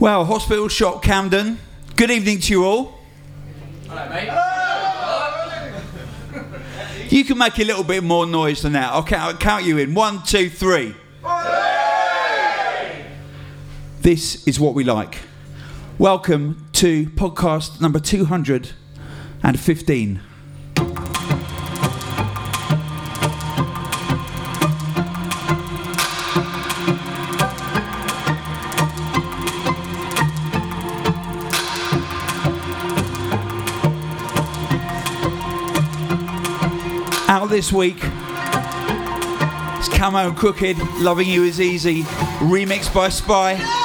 Well, Hospital Shop Camden. Good evening to you all. Hello, mate. You can make a little bit more noise than that. I'll count, I'll count you in. One, two, three. This is what we like. Welcome to podcast number 215. This week, it's Camo Krooked, Loving You Is Easy, remixed by Spy.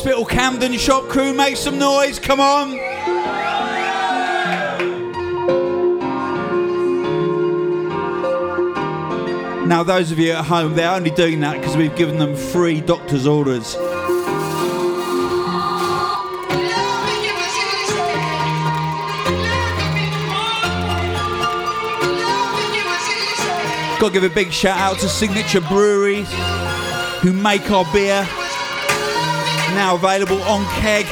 Hospital Camden shop crew, make some noise, come on. Now, those of you at home, they're only doing that because we've given them free doctor's orders. Got to give a big shout out to Signature Breweries who make our beer. Now available on keg.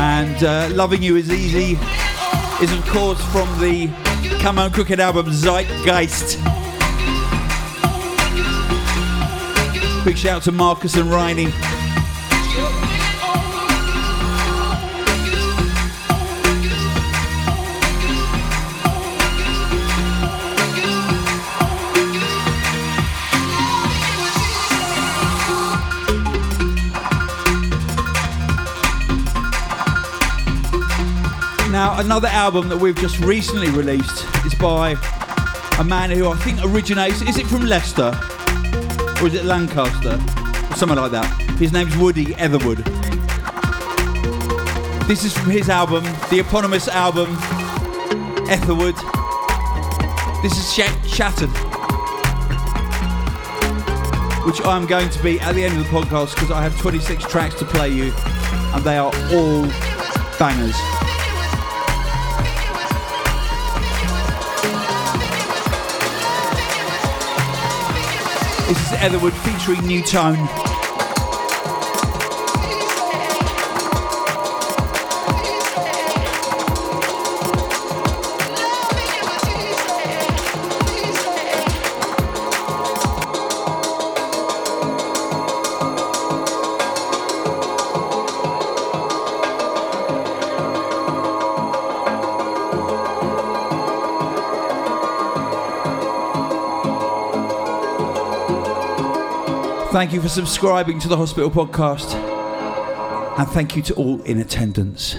And uh, Loving You Is Easy is, of course, from the Camo & Krooked album Zeitgeist. Big shout out to Marcus and Riney. Another album that we've just recently released is by a man who I think originates. Is it from Leicester? Or is it Lancaster? Or something like that. His name's Woody Etherwood. This is from his album, the eponymous album, Etherwood. This is Sh- Shattered. Which I'm going to be at the end of the podcast because I have 26 tracks to play you, and they are all bangers. Etherwood featuring New Thank you for subscribing to the Hospital Podcast. And thank you to all in attendance.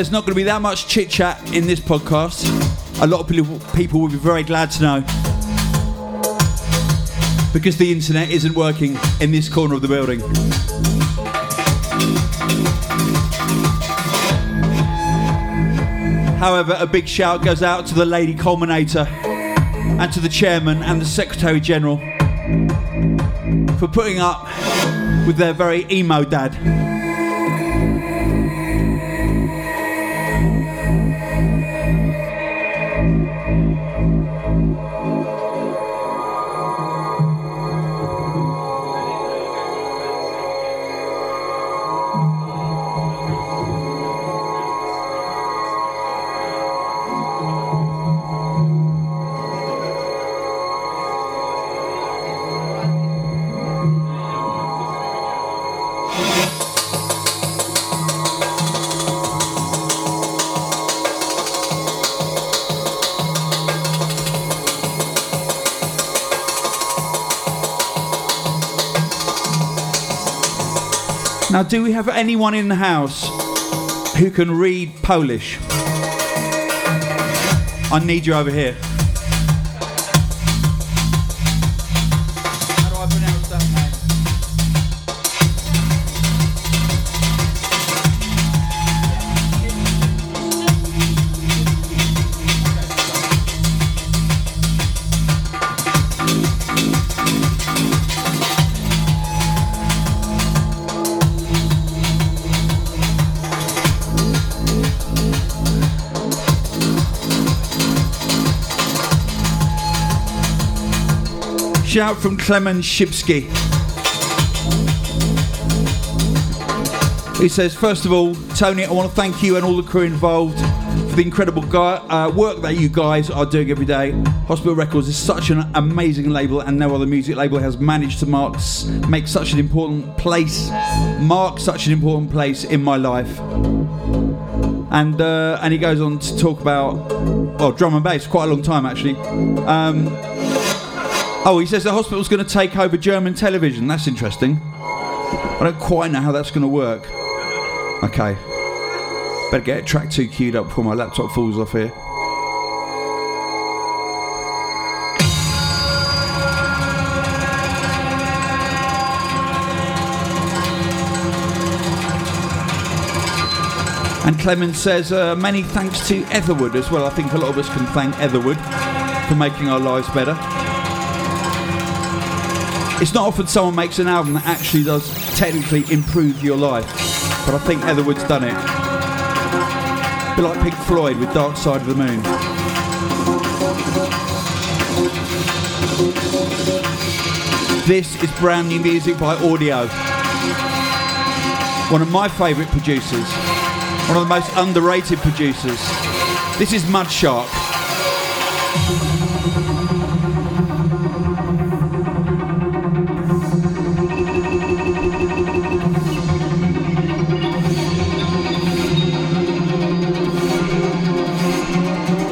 There's not going to be that much chit chat in this podcast. A lot of people, will be very glad to know. Because the internet isn't working in this corner of the building. However, a big shout goes out to the Lady Culminator and to the Chairman and the Secretary General for putting up with their very emo dad. Do we have anyone in the house who can read Polish? I need you over here. Shout from Clement Shipsky. He says, first of all, Tony, I want to thank you and all the crew involved for the incredible guy, uh, work that you guys are doing every day. Hospital Records is such an amazing label, and no other music label has managed to mark, make such an important place, mark such an important place in my life. And uh, and he goes on to talk about, well, drum and bass, quite a long time actually. Um, Oh, he says the hospital's going to take over German television. That's interesting. I don't quite know how that's going to work. Okay. Better get track two queued up before my laptop falls off here. And Clemens says, uh, many thanks to Etherwood as well. I think a lot of us can thank Etherwood for making our lives better. It's not often someone makes an album that actually does technically improve your life, but I think Etherwood's done it. A bit like Pink Floyd with Dark Side of the Moon. This is brand new music by Audio. One of my favourite producers. One of the most underrated producers. This is Mudshark. I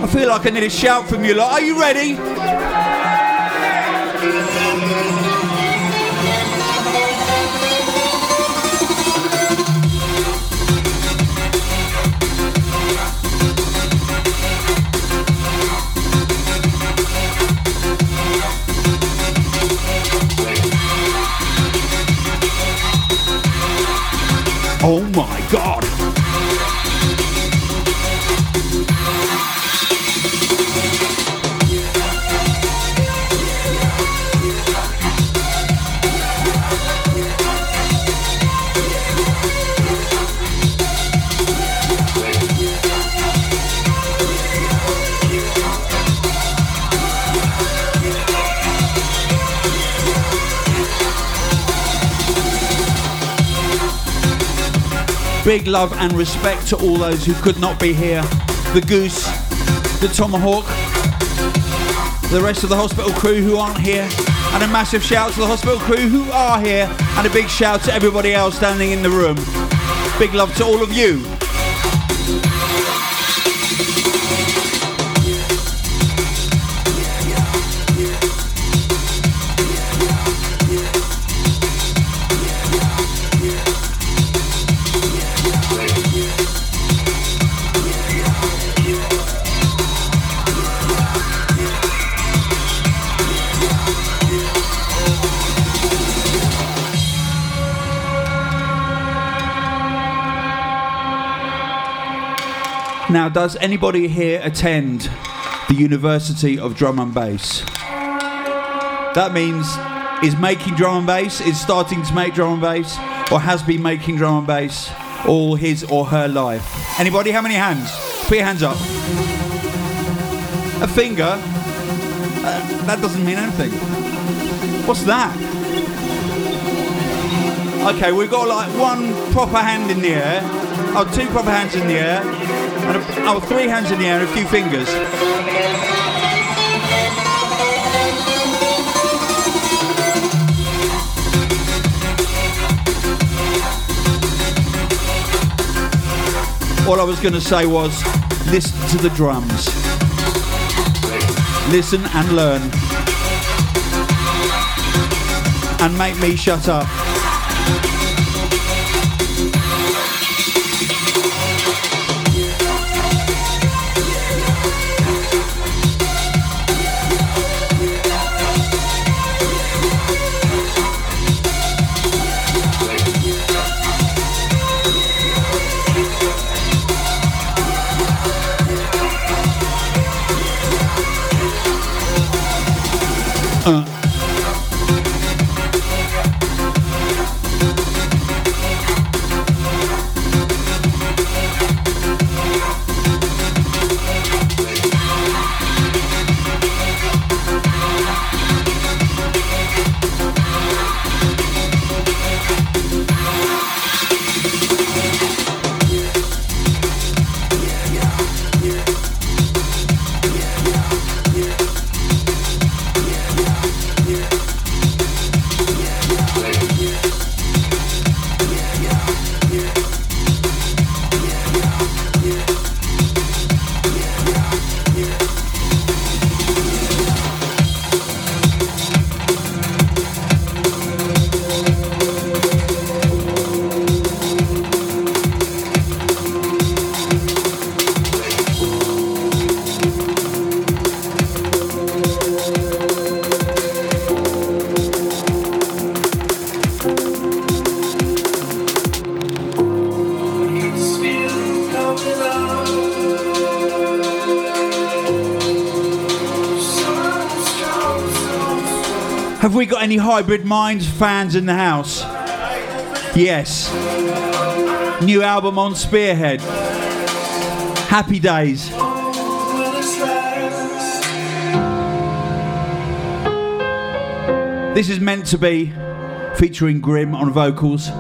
feel like I need a shout from you lot. Are you ready? Love and respect to all those who could not be here. The Goose, the Tomahawk, the rest of the hospital crew who aren't here. And a massive shout to the hospital crew who are here. And a big shout to everybody else standing in the room. Big love to all of you. Does anybody here attend the University of Drum and Bass? That means is making drum and bass, is starting to make drum and bass, or has been making drum and bass all his or her life. Anybody? How many hands? Put your hands up. A finger? Uh, that doesn't mean anything. What's that? Okay, we've got like one proper hand in the air. Oh, two proper hands in the air. And oh, three hands in the air and a few fingers. All I was going to say was listen to the drums. Listen and learn. And make me shut up. Hybrid Minds fans in the house? Yes. New album on Spearhead. Happy days. This is meant to be featuring Grim on vocals.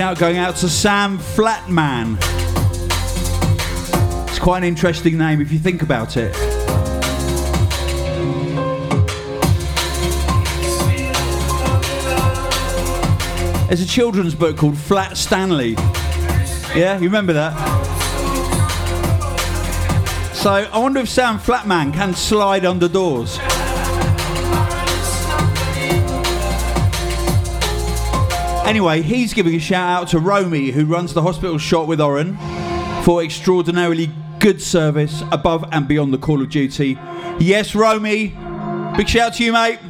Shout going out to Sam Flatman. It's quite an interesting name if you think about it. There's a children's book called Flat Stanley. Yeah, you remember that? So I wonder if Sam Flatman can slide under doors. Anyway, he's giving a shout out to Romy, who runs the hospital shop with Oren, for extraordinarily good service above and beyond the call of duty. Yes, Romy, big shout out to you, mate.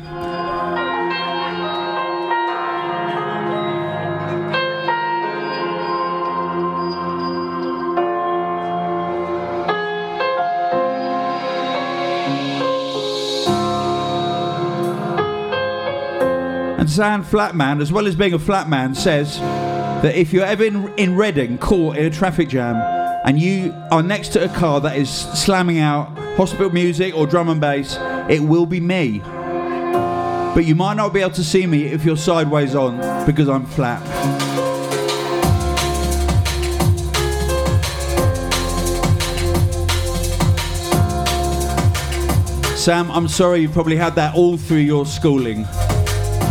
Sam Flatman, as well as being a flatman, says that if you're ever in, in Reading caught in a traffic jam and you are next to a car that is slamming out hospital music or drum and bass, it will be me. But you might not be able to see me if you're sideways on because I'm flat. Sam, I'm sorry you've probably had that all through your schooling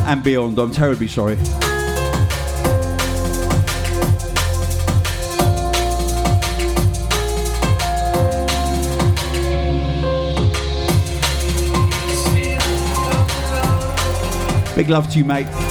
and beyond. I'm terribly sorry. Big love to you, mate.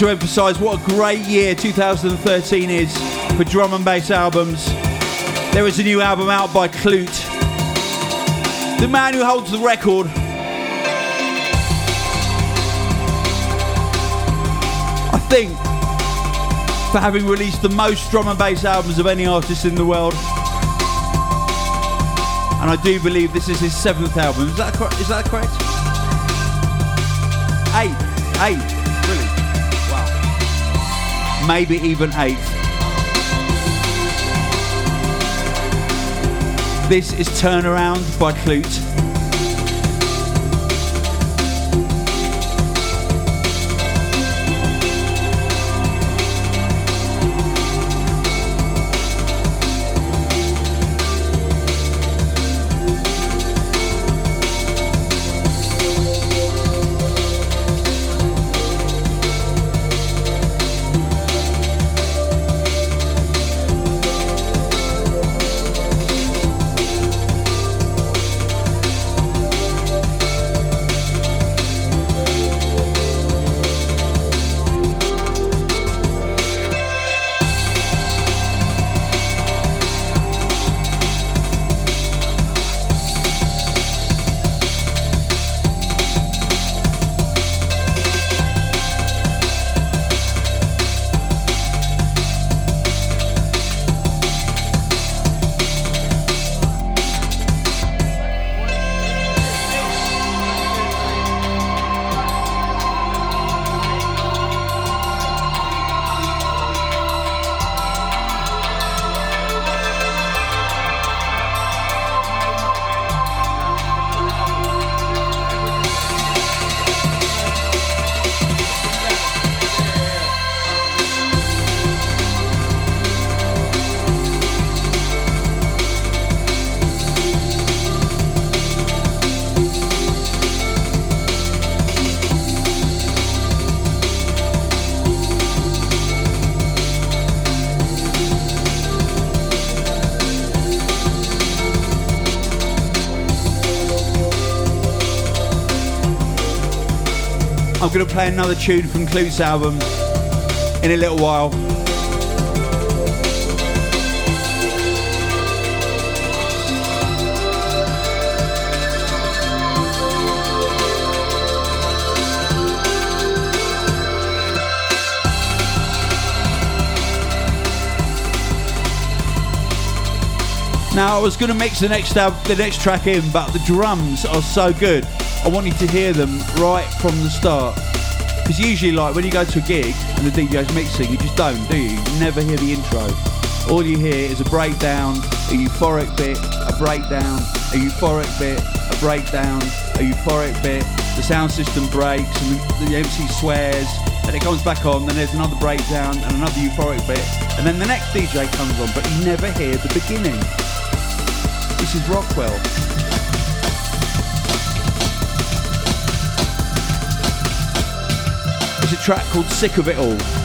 To emphasise what a great year 2013 is for drum and bass albums. There is a new album out by Klute, the man who holds the record. I think for having released the most drum and bass albums of any artist in the world. And I do believe this is his seventh album. Is that, cor- is that correct? Eight. Eight maybe even eighth. This is Turnaround by Klute. Going to play another tune from Klute's album in a little while. Now I was going to mix the next uh, the next track in, but the drums are so good. I wanted to hear them right from the start. Because usually, like when you go to a gig and the DJ's mixing, you just don't, do you? You never hear the intro. All you hear is a breakdown, a euphoric bit, a breakdown, a euphoric bit, a breakdown, a euphoric bit. The sound system breaks and the, the MC swears, and it comes back on. Then there's another breakdown and another euphoric bit, and then the next DJ comes on, but you never hear the beginning. This is Rockwell. Track called Sick of It All.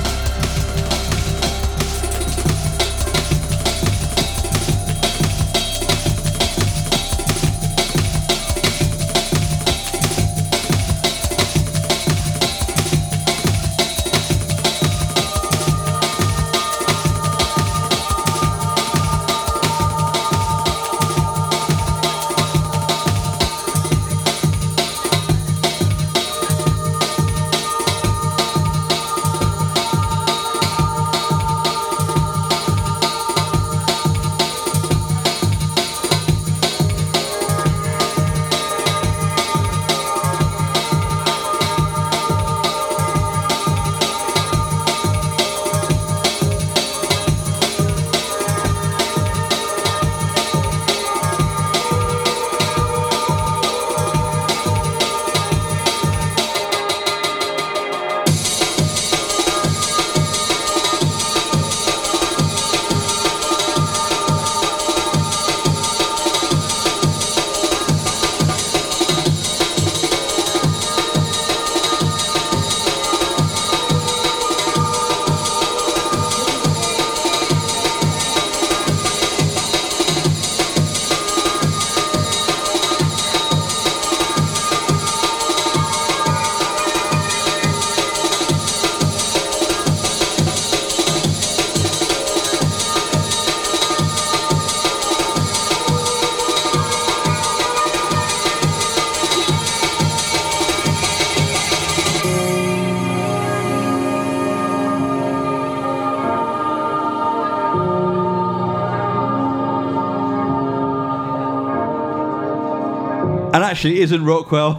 Actually isn't Rockwell.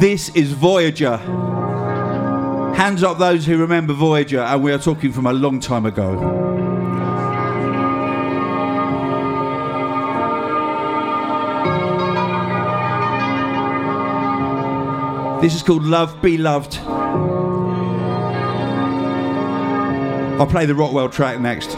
This is Voyager. Hands up those who remember Voyager, and we are talking from a long time ago. This is called Love Be Loved. I'll play the Rockwell track next.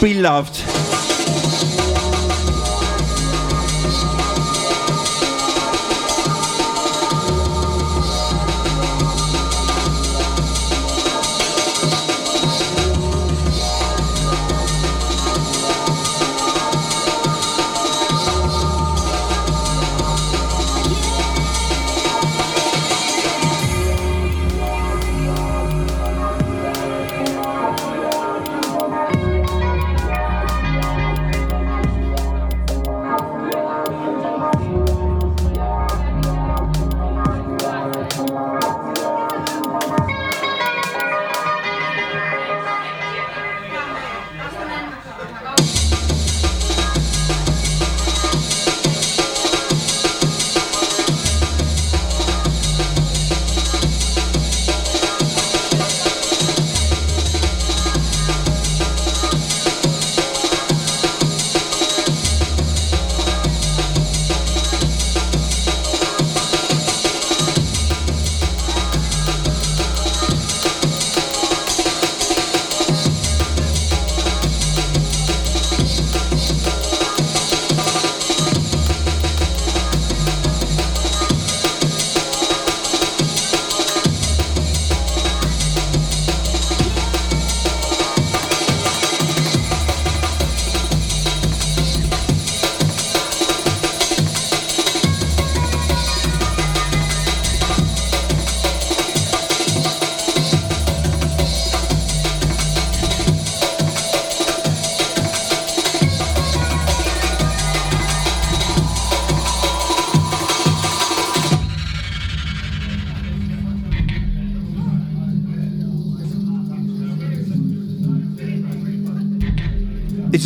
Be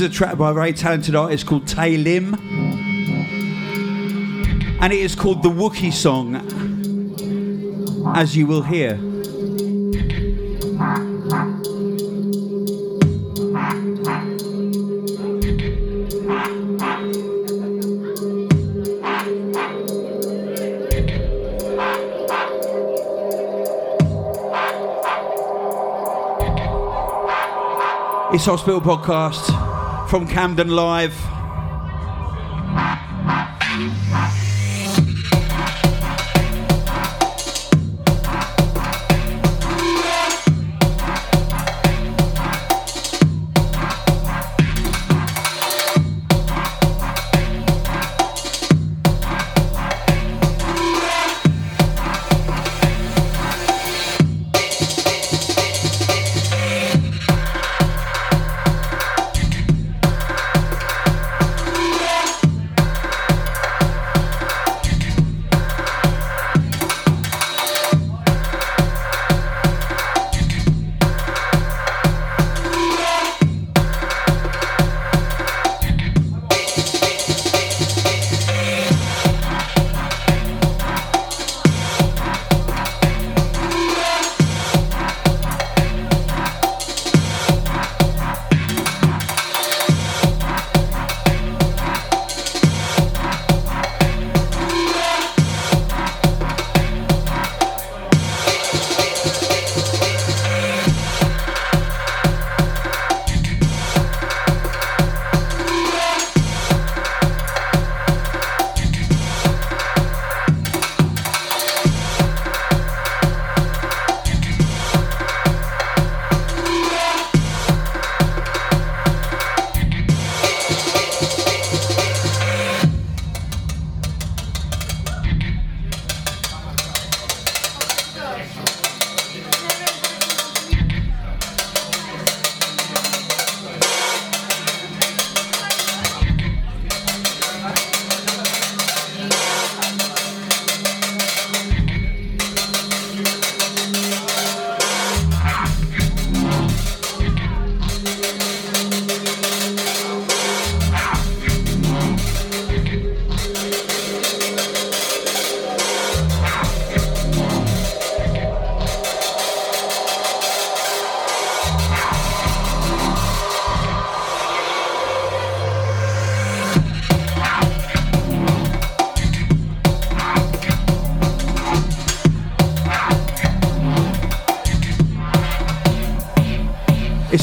a track by a very talented artist called Tay Lim. And it is called the Wookiee Song, as you will hear. It's Hospital Podcast from Camden Live.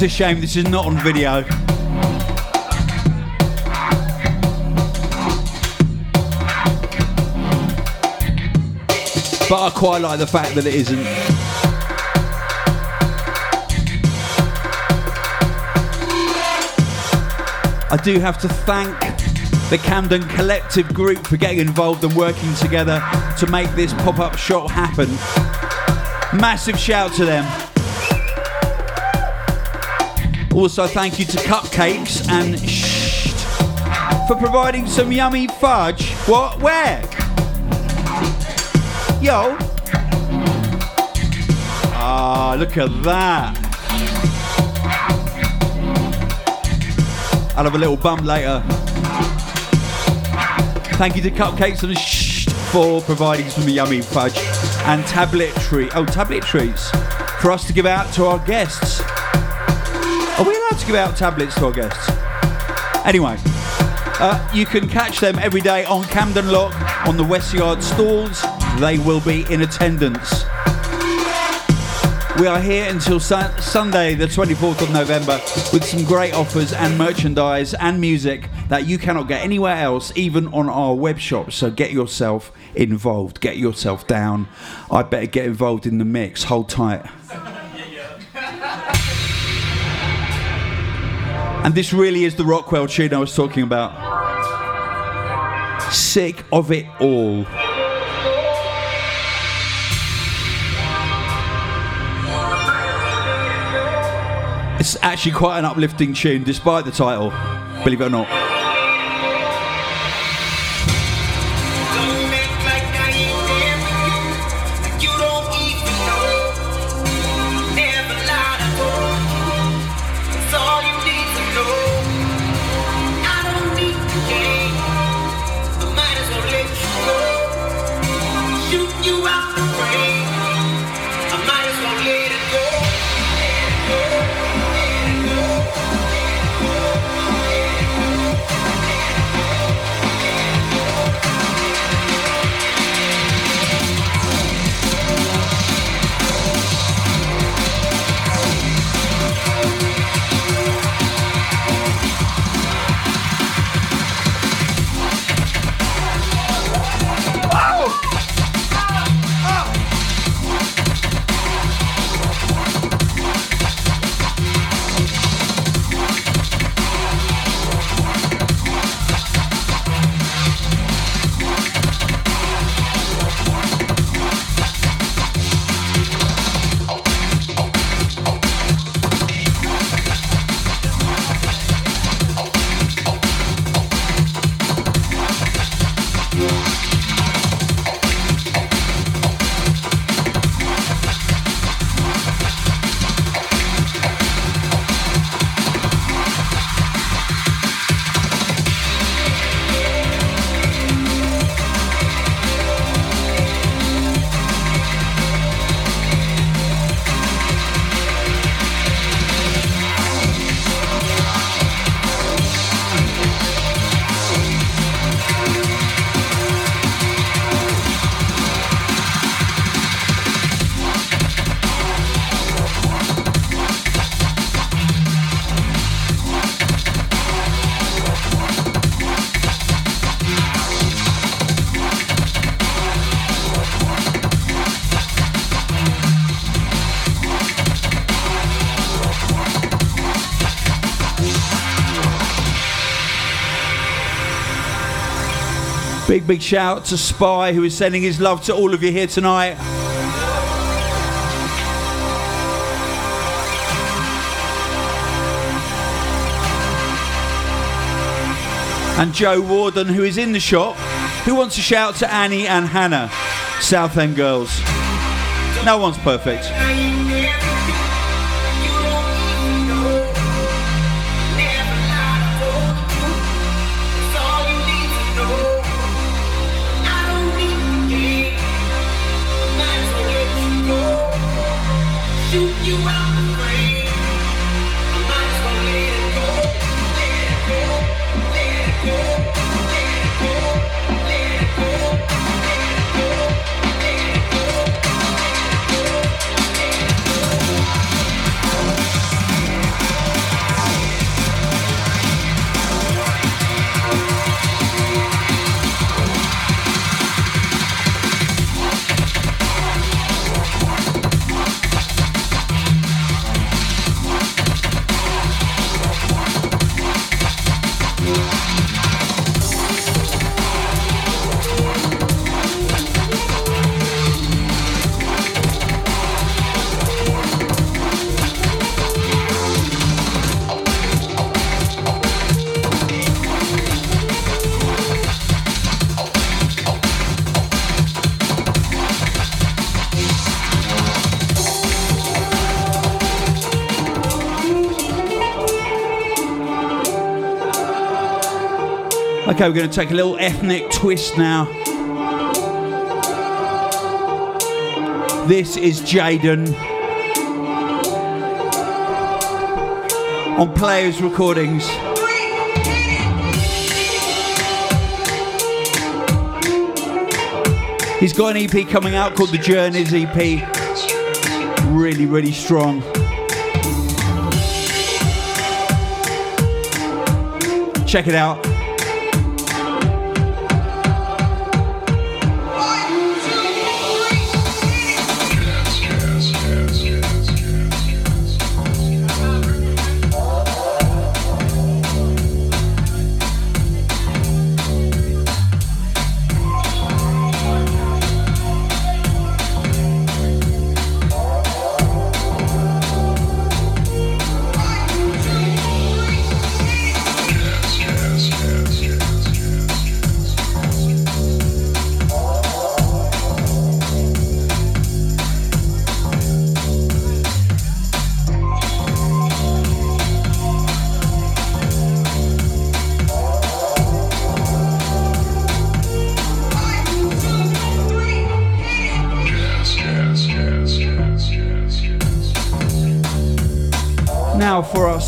It's a shame this is not on video. But I quite like the fact that it isn't. I do have to thank the Camden Collective Group for getting involved and working together to make this pop up shop happen. Massive shout to them. Also, thank you to Cupcakes and Sht for providing some yummy fudge. What? Where? Yo. Ah, look at that. I'll have a little bum later. Thank you to Cupcakes and Sht for providing some yummy fudge and tablet treat. Oh, tablet treats for us to give out to our guests. To give out tablets to our guests? Anyway, uh, you can catch them every day on Camden Lock on the West Yard stalls. They will be in attendance. We are here until su- Sunday, the 24th of November, with some great offers and merchandise and music that you cannot get anywhere else, even on our web shop. So get yourself involved, get yourself down. I better get involved in the mix. Hold tight. And this really is the Rockwell tune I was talking about. Sick of it all. It's actually quite an uplifting tune, despite the title, believe it or not. Big, shout out to Spy, who is sending his love to all of you here tonight. And Joe Warden, who is in the shop, who wants to shout to Annie and Hannah, Southend girls. No one's perfect. Okay, we're going to take a little ethnic twist now. This is Jaden on Players Recordings. He's got an EP coming out called The Journeys EP. Really, really strong. Check it out.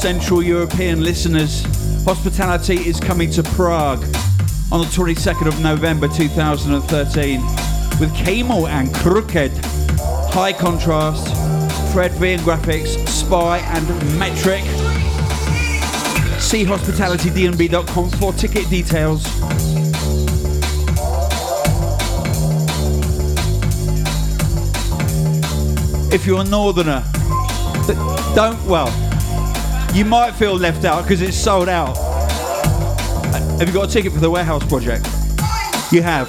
Central European listeners, Hospitality is coming to Prague on the 22nd of November 2013 with Camo and Krooked, High Contrast, Fred V and Graphics, Spy and Metrik. See hospitalitydnb.com for ticket details. If you're a northerner, don't, well, you might feel left out because it's sold out. Have you got a ticket for the warehouse project? You have.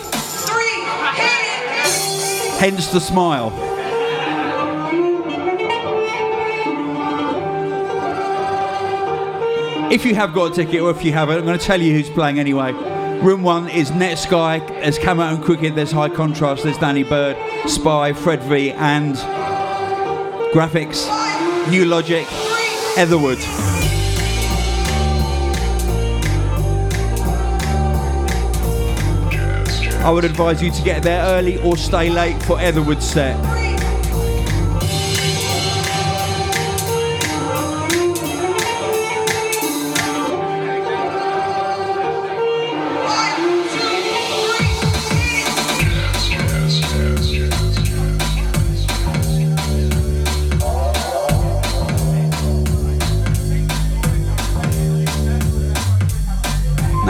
Hence the smile. If you have got a ticket or if you haven't, I'm going to tell you who's playing anyway. Room one is Netsky, there's Camo and Krooked, there's High Contrast, there's Danny Byrd, Spy, Fred V, and Graphics, Nu:Logic, Etherwood. I would advise you to get there early or stay late for Etherwood's set.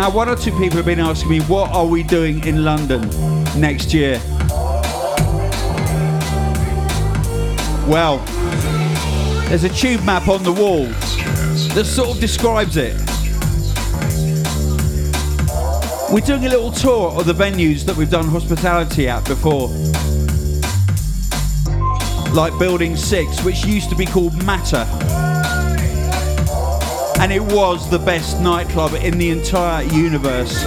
Now, one or two people have been asking me, what are we doing in London next year? Well, there's a tube map on the wall that sort of describes it. We're doing a little tour of the venues that we've done hospitality at before. Like Building 6, which used to be called Matter. And it was the best nightclub in the entire universe.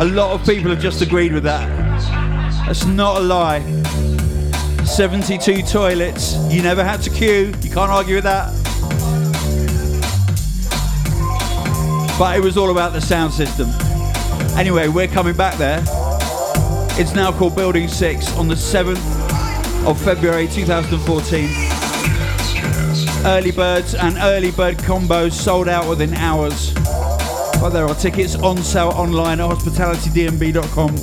A lot of people have just agreed with that. That's not a lie. 72 toilets. You never had to queue. You can't argue with that. But it was all about the sound system. Anyway, we're coming back there. It's now called Building 6 on the 7th of February 2014. Early birds and early bird combos sold out within hours. But there are tickets on sale online at hospitalitydnb.com.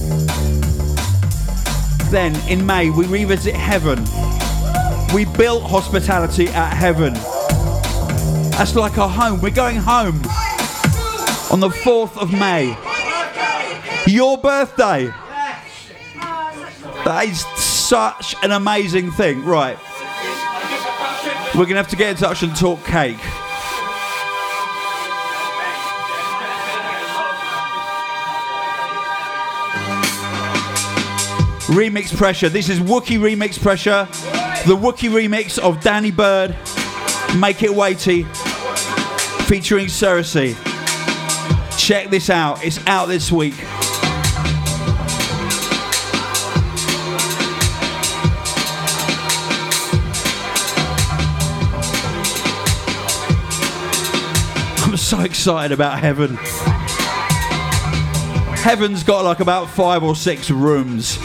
Then in May, we revisit Heaven. We built hospitality at Heaven. That's like our home. We're going home on the 4th of May. Your birthday. That is such an amazing thing. Right. We're going to have to get in touch and talk cake. Remix Pressure. This is Wookie Remix Pressure. The Wookie remix of Danny Byrd, Make It Weighty, featuring Cersei. Check this out. It's out this week. So excited about Heaven. Heaven's got like about five or six rooms.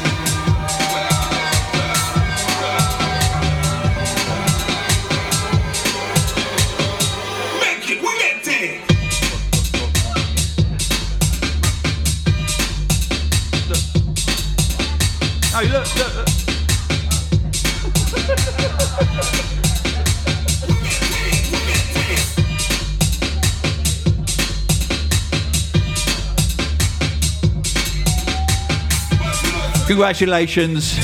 Congratulations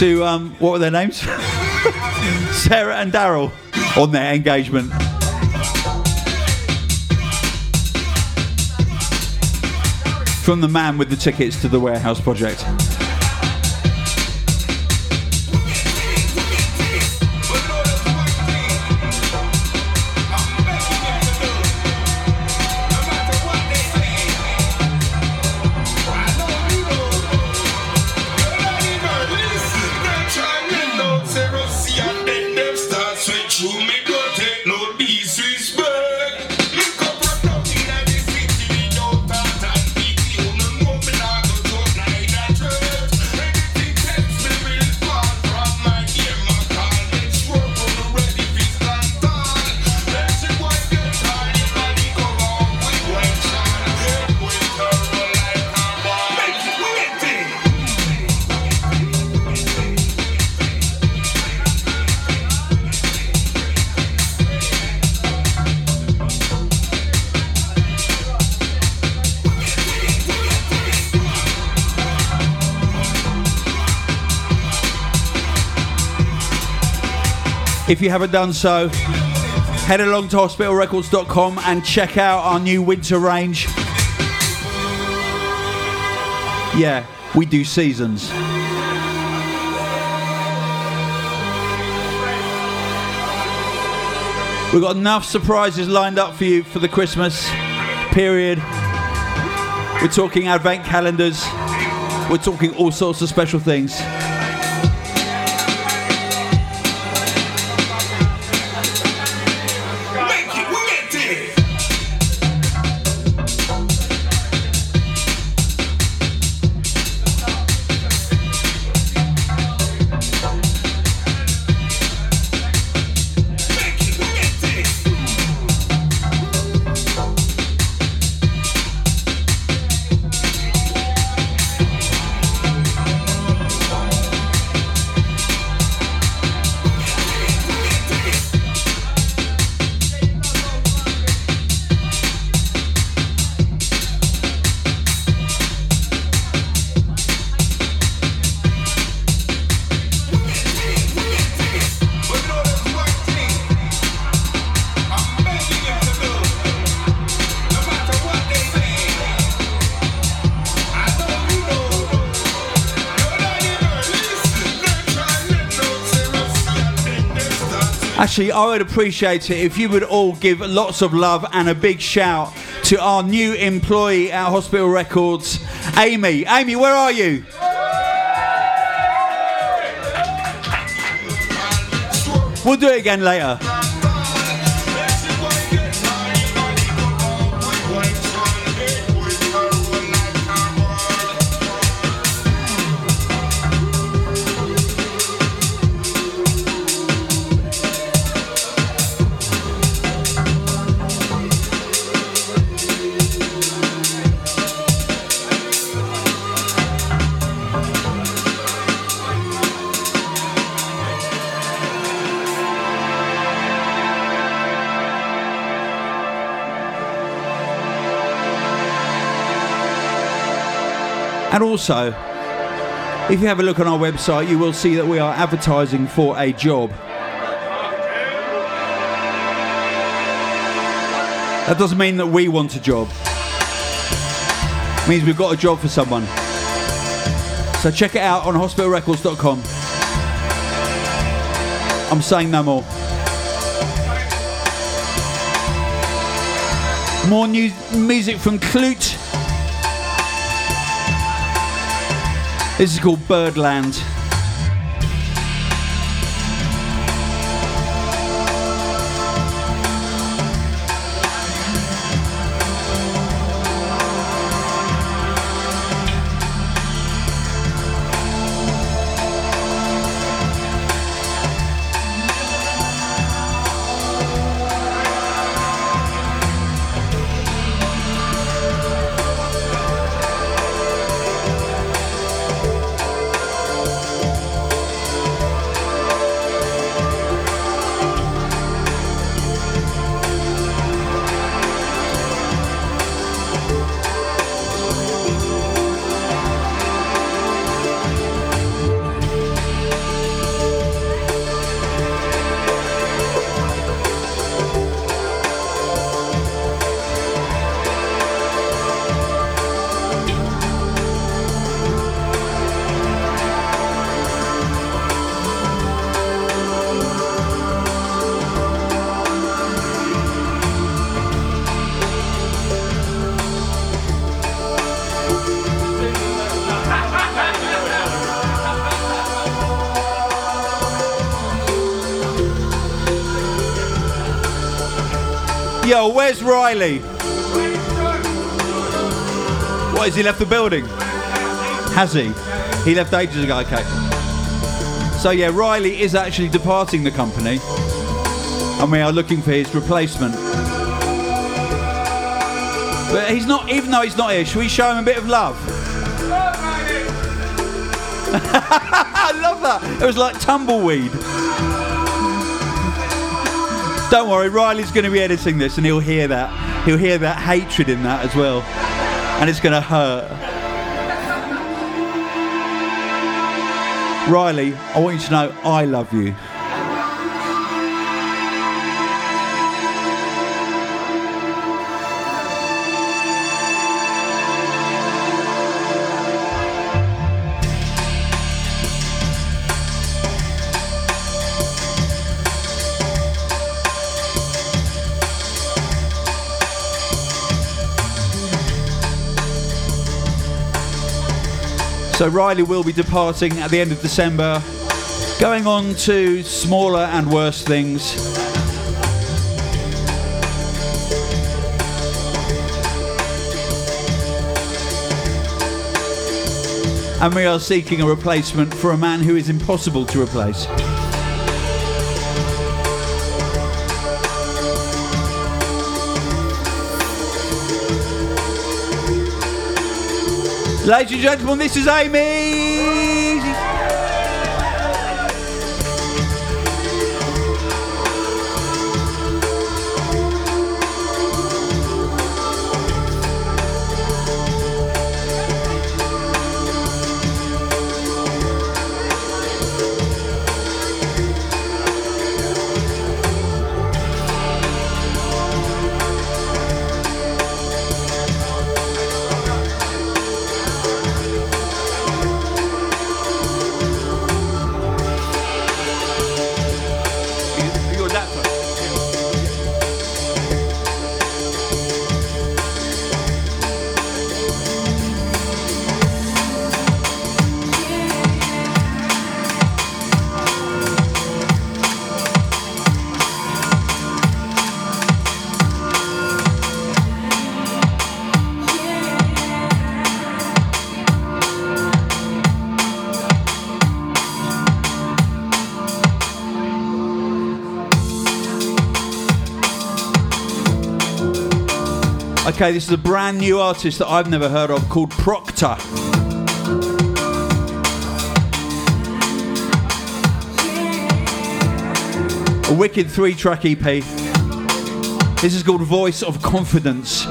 to um, what were their names? Sarah and Daryl on their engagement. From the man with the tickets to the warehouse project. If you haven't done so, head along to hospitalrecords.com and check out our new winter range. Yeah, we do seasons. We've got enough surprises lined up for you for the Christmas period. We're talking advent calendars. We're talking all sorts of special things. Actually, I would appreciate it if you would all give lots of love and a big shout to our new employee at Hospital Records, Amy. Amy, where are you? We'll do it again later. Also, if you have a look on our website, you will see that we are advertising for a job. That doesn't mean that we want a job. It means we've got a job for someone. So check it out on hospitalrecords.com. I'm saying no more. More new music from Klute. This is called Birdland. Where's Riley? What, has he left the building? Has he? He left ages ago, okay. So yeah, Riley is actually departing the company. And we are looking for his replacement. But he's not, even though he's not here, should we show him a bit of love? I love that. It was like tumbleweed. Don't worry, Riley's going to be editing this and he'll hear that. He'll hear that hatred in that as well. And it's going to hurt. Riley, I want you to know I love you. So Riley will be departing at the end of December, going on to smaller and worse things. And we are seeking a replacement for a man who is impossible to replace. Ladies and gentlemen, this is Amy. Okay, this is a brand new artist that I've never heard of called Proctor. A wicked three track EP. This is called Voice of Confidence.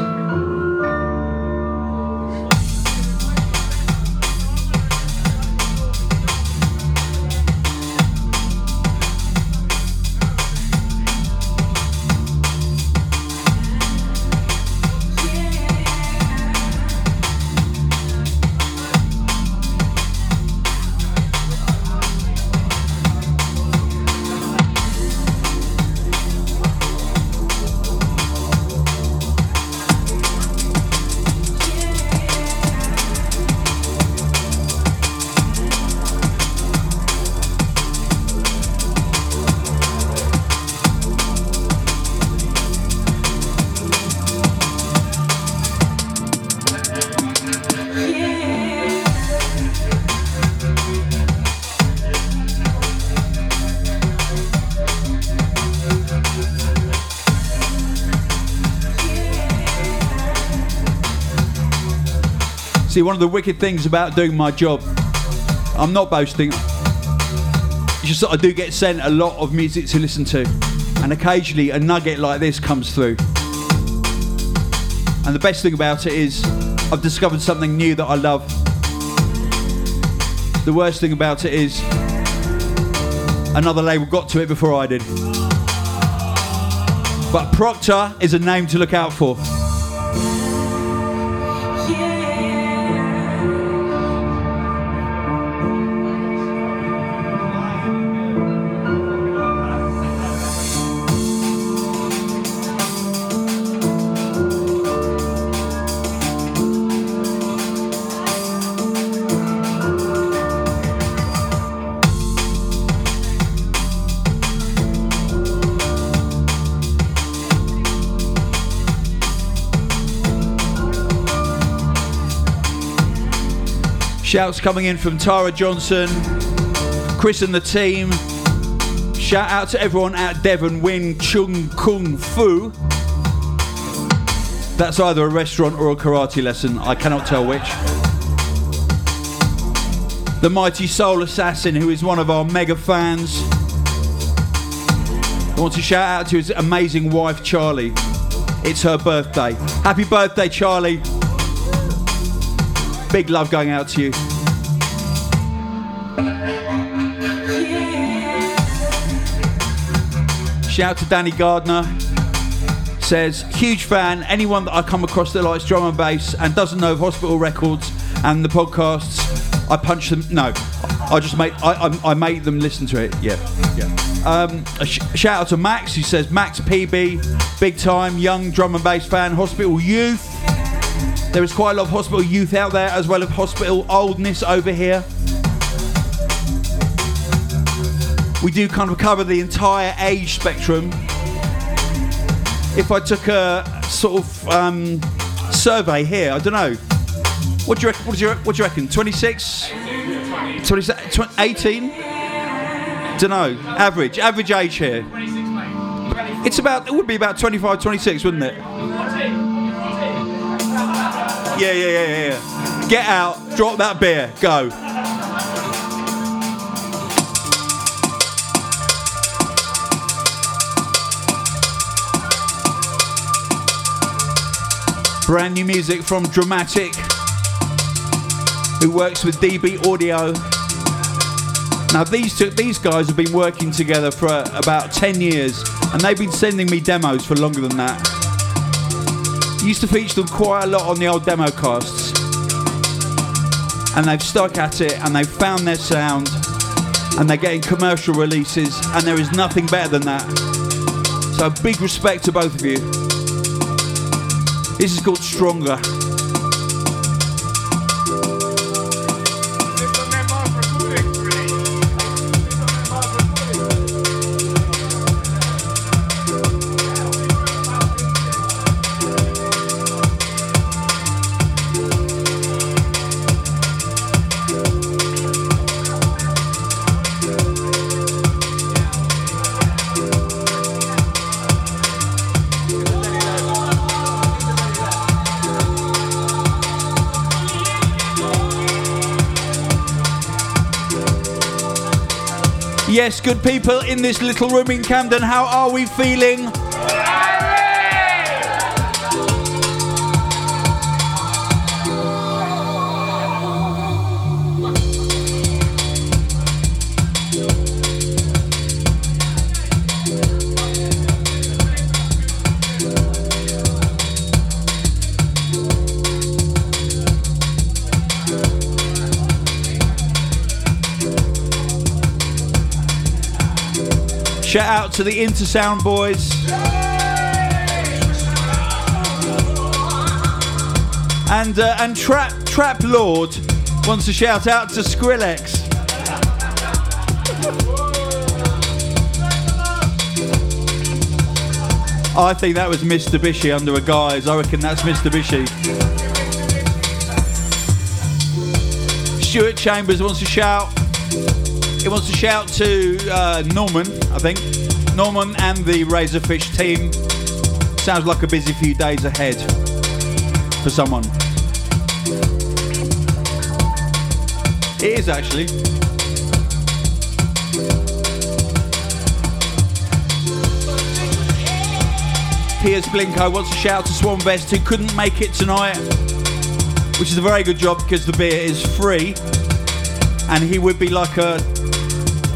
See, one of the wicked things about doing my job, I'm not boasting. It's just that I do get sent a lot of music to listen to, and occasionally a nugget like this comes through. And the best thing about it is, I've discovered something new that I love. The worst thing about it is, another label got to it before I did. But Proctor is a name to look out for. Shouts coming in from Tara Johnson, Chris and the team. Shout out to everyone at Devon Wing Chun Kung Fu. That's either a restaurant or a karate lesson. I cannot tell which. The mighty Soul Assassin, who is one of our mega fans. I want to shout out to his amazing wife, Charlie. It's her birthday. Happy birthday, Charlie. Big love going out to you. Shout out to Danny Gardner. Says, huge fan. Anyone that I come across that likes drum and bass and doesn't know of Hospital Records and the podcasts, I punch them. No, I just make I, I, I make them listen to it. Yeah, yeah. Um, a sh- shout out to Max who says Max PB, big time young drum and bass fan, Hospital Youth. There is quite a lot of hospital youth out there, as well as hospital oldness over here. We do kind of cover the entire age spectrum. If I took a sort of um, survey here, I don't know. What do you reckon? What do you, what do you reckon? 26? 27, 20, 18? Don't know. Average. Average age here. It's about. It would be about 25, 26, wouldn't it? Yeah, yeah, yeah, yeah. Get out, drop that beer, go. Brand new music from Dramatic, who works with DB Audio. Now these two, these guys have been working together for about 10 years, and they've been sending me demos for longer than that. Used to feature them quite a lot on the old demo casts. And they've stuck at it and they've found their sound and they're getting commercial releases and there is nothing better than that. So big respect to both of you. This is called Stronger. Yes, good people in this little room in Camden, how are we feeling? To the Intersound boys. And uh, and Trap Trap Lord wants to shout out to Skrillex. I think that was Mr. Bishy under a guise. I reckon that's Mr. Bishy. Stuart Chambers wants to shout. He wants to shout to uh, Norman, I think. Norman and the Razorfish team. Sounds like a busy few days ahead for someone. It is actually. Piers Blinko wants to shout to Swan Vest who couldn't make it tonight, which is a very good job because the beer is free and he would be like a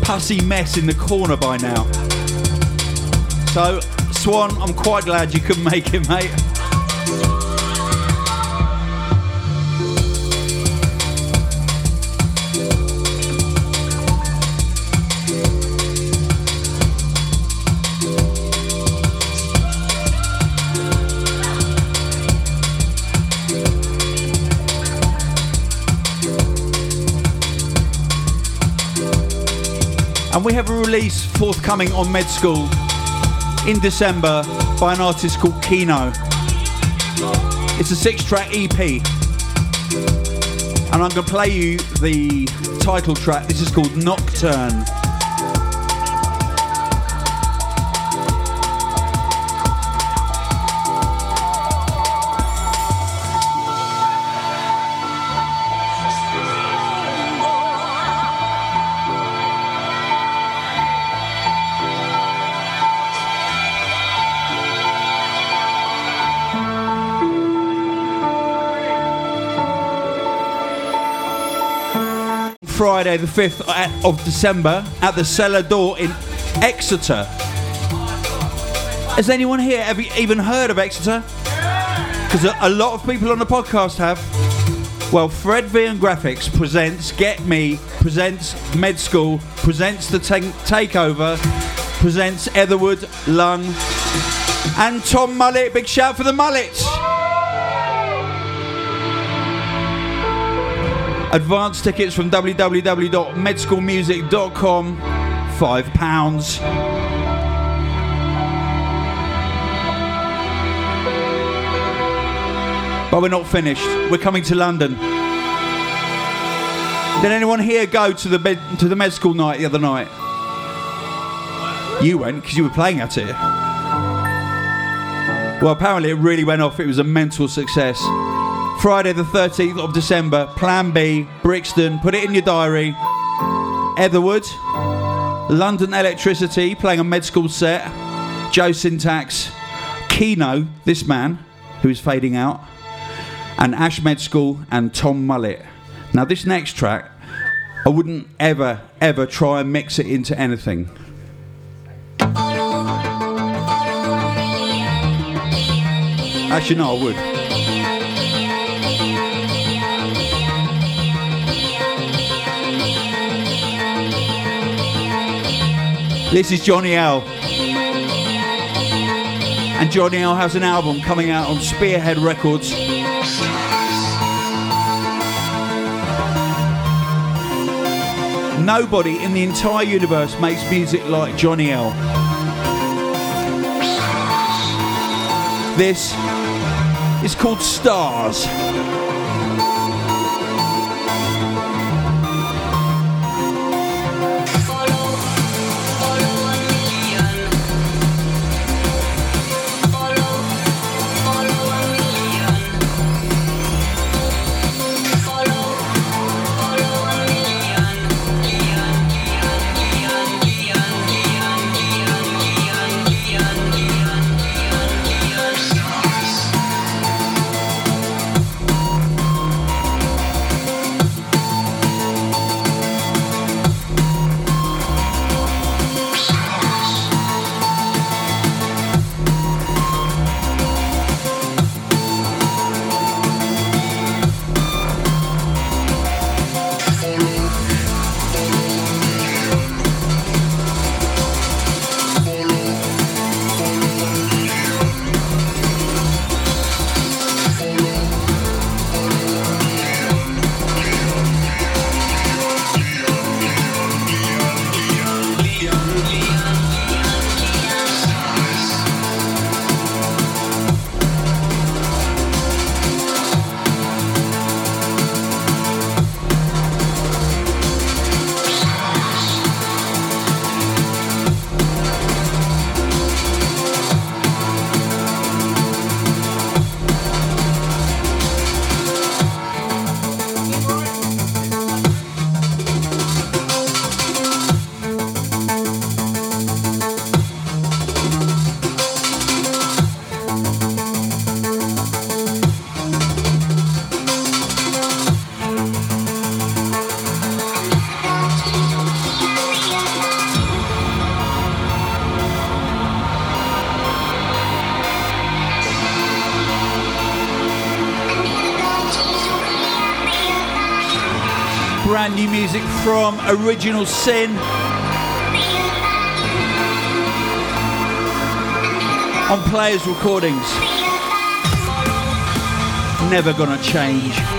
pussy mess in the corner by now. So, Swan, I'm quite glad you couldn't make it, mate. And we have a release forthcoming on Med School in December by an artist called Keeno. It's a six track EP. And I'm going to play you the title track. This is called Nocturne. Friday, the 5th of December, at the Cellar Door in Exeter. Has anyone here ever even heard of Exeter? Because a, lot of people on the podcast have. Well, Fred V and Graphics presents Get Me, presents Med School, presents The Tank Takeover, presents Etherwood, Lung, and Tom Mullet. Big shout for the Mullets! Advance tickets from www.medschoolmusic.com, five pounds. But we're not finished. We're coming to London. Did anyone here go to the med, to the med school night the other night? You went because you were playing at it. Well, apparently it really went off. It was a mental success. Friday the 13th of December, Plan B, Brixton. Put it in your diary. Etherwood, London Electricity playing a med school set. Joe Syntax, Keeno, this man who is fading out, and Ash Med School and Tom Mullet. Now, this next track, I wouldn't ever, ever try and mix it into anything. Actually, no, I would. This is Johnny L. And Johnny L has an album coming out on Spearhead Records. Nobody in the entire universe makes music like Johnny L. This is called Stars. Original Sin. On Playaz Recordings. Never gonna change.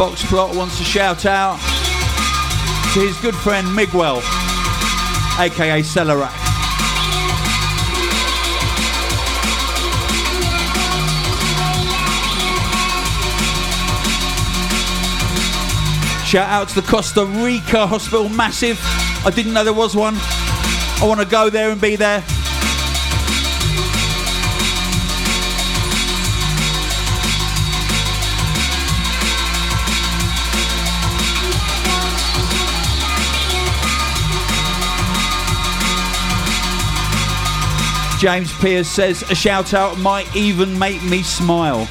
And Boxplot wants to shout out to his good friend Miguel, aka Cellarak. Shout out to the Costa Rica Hospital, massive. I didn't know there was one. I want to go there and be there. James Pierce says a shout out might even make me smile.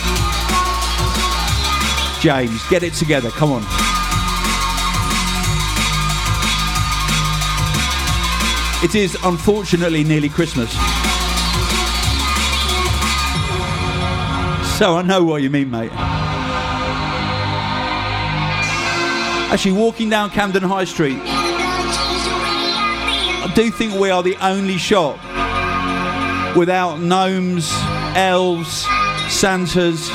James, get it together. Come on. It is unfortunately nearly Christmas. So I know what you mean, mate. Actually, walking down Camden High Street, I do think we are the only shop without gnomes, elves, Santas,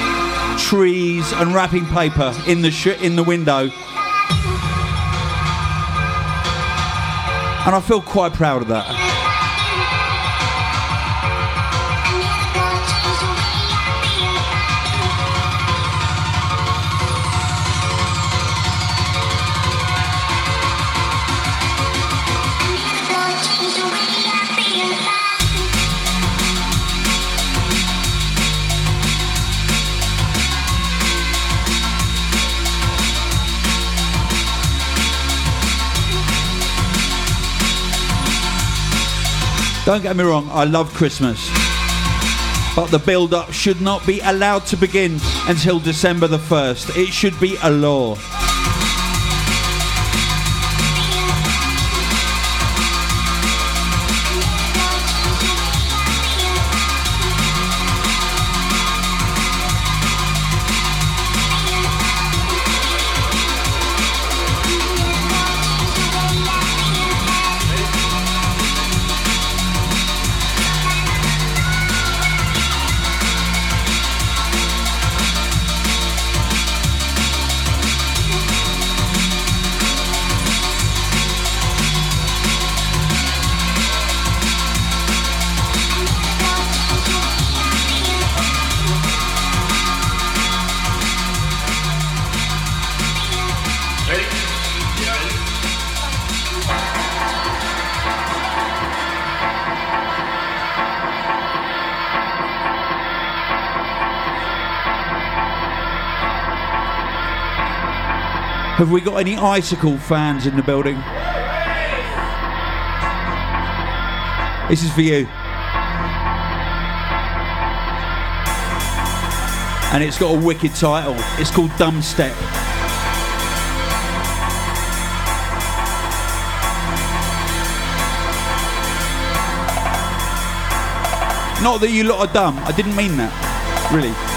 trees, and wrapping paper in the sh- in the window. And I feel quite proud of that. Don't get me wrong, I love Christmas. But the build up should not be allowed to begin until December the 1st. It should be a law. Have we got any icicle fans in the building? This is for you. And it's got a wicked title. It's called Dumb Step. Not that you lot are dumb. I didn't mean that. Really.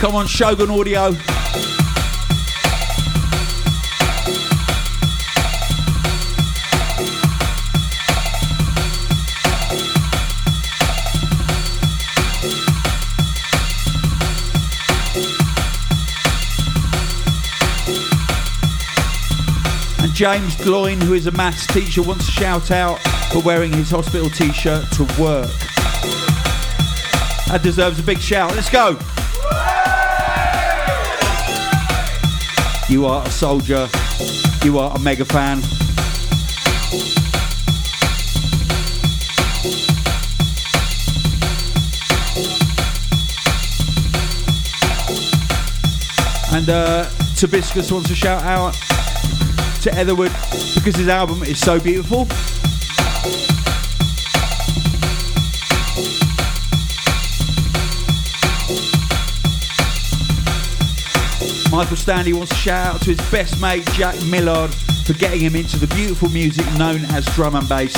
Come on Shogun Audio. And James Gloyn, who is a maths teacher, wants to shout out for wearing his hospital t-shirt to work. That deserves a big shout. Let's go. You are a soldier. You are a mega fan. And uh, Tobiscus wants to shout out to Etherwood because his album is so beautiful. Michael Stanley wants to shout out to his best mate Jack Millard for getting him into the beautiful music known as drum and bass.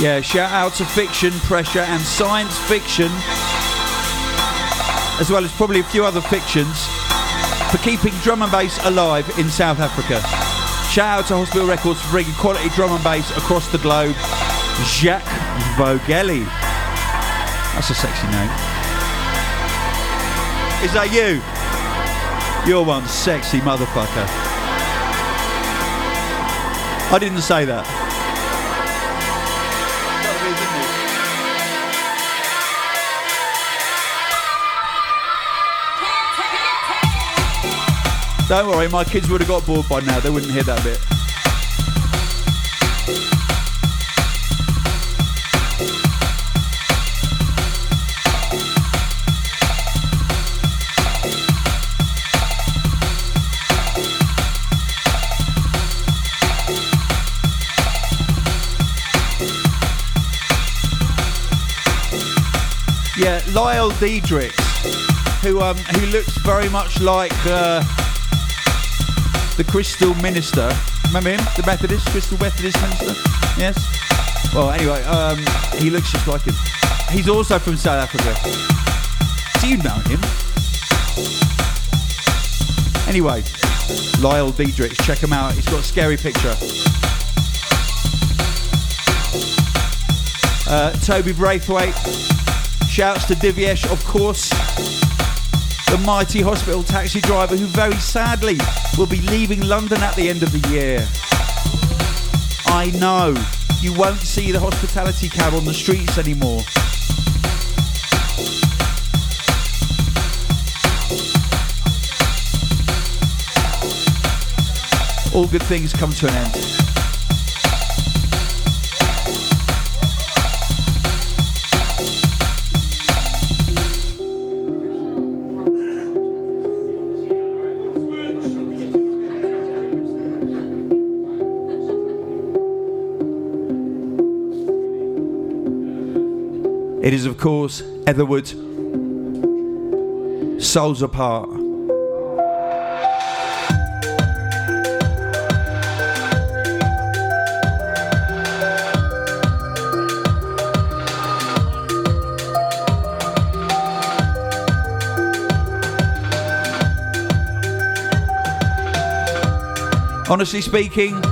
Yeah, shout out to Fiction, Pressure, and Science Fiction, as well as probably a few other fictions, for keeping drum and bass alive in South Africa. Shout out to Hospital Records for bringing quality drum and bass across the globe. Jacques Vogeli. That's a sexy name. Is that you? You're one sexy motherfucker. I didn't say that. Don't worry, my kids would have got bored by now. They wouldn't hear that bit. Yeah, Lyle Diedrich, who um, who looks very much like uh, the Crystal Minister. Remember him? The Methodist, Crystal Methodist Minister? Yes? Well, anyway, um, he looks just like him. He's also from South Africa. Do you know him? Anyway, Lyle Diedrich, check him out. He's got a scary picture. Uh, Toby Braithwaite. Shouts to Divyesh, of course the mighty hospital taxi driver who very sadly will be leaving London at the end of the year. I know, you won't see the hospitality cab on the streets anymore. All good things come to an end. It is, of course, Etherwood. Souls Apart. Honestly speaking,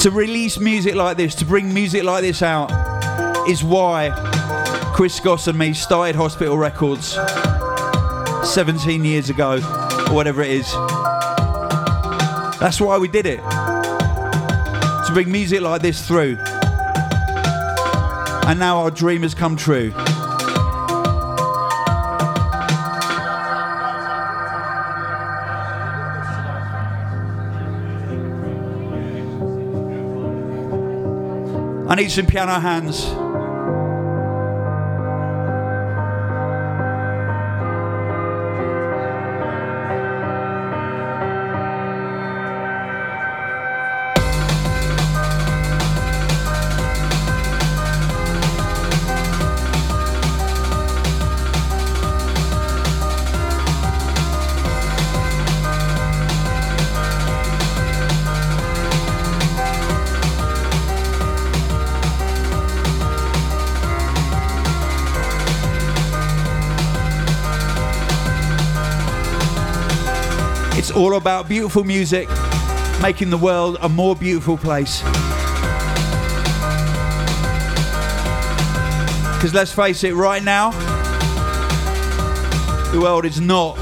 to release music like this, to bring music like this out, is why Chris Goss and me started Hospital Records 17 years ago, or whatever it is. That's why we did it. To bring music like this through. And now our dream has come true. I need some piano hands. About beautiful music, making the world a more beautiful place. Because let's face it, right now, the world is not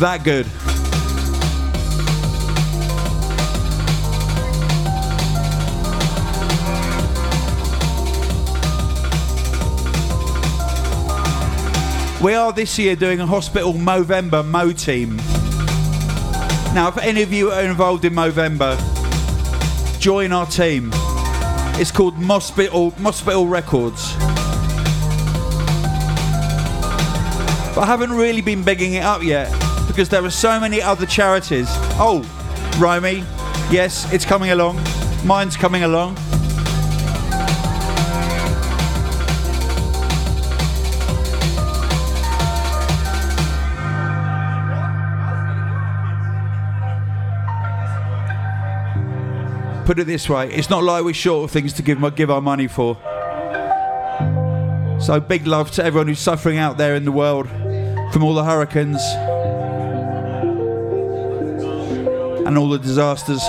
that good. We are this year doing a hospital Movember Mo team. Now, if any of you are involved in Movember, join our team. It's called Mospital, Mospital Records. But I haven't really been bigging it up yet because there are so many other charities. Oh, Romy, yes, it's coming along. Mine's coming along. Put it this way, it's not like we're short of things to give, give our money for. So big love to everyone who's suffering out there in the world from all the hurricanes and all the disasters.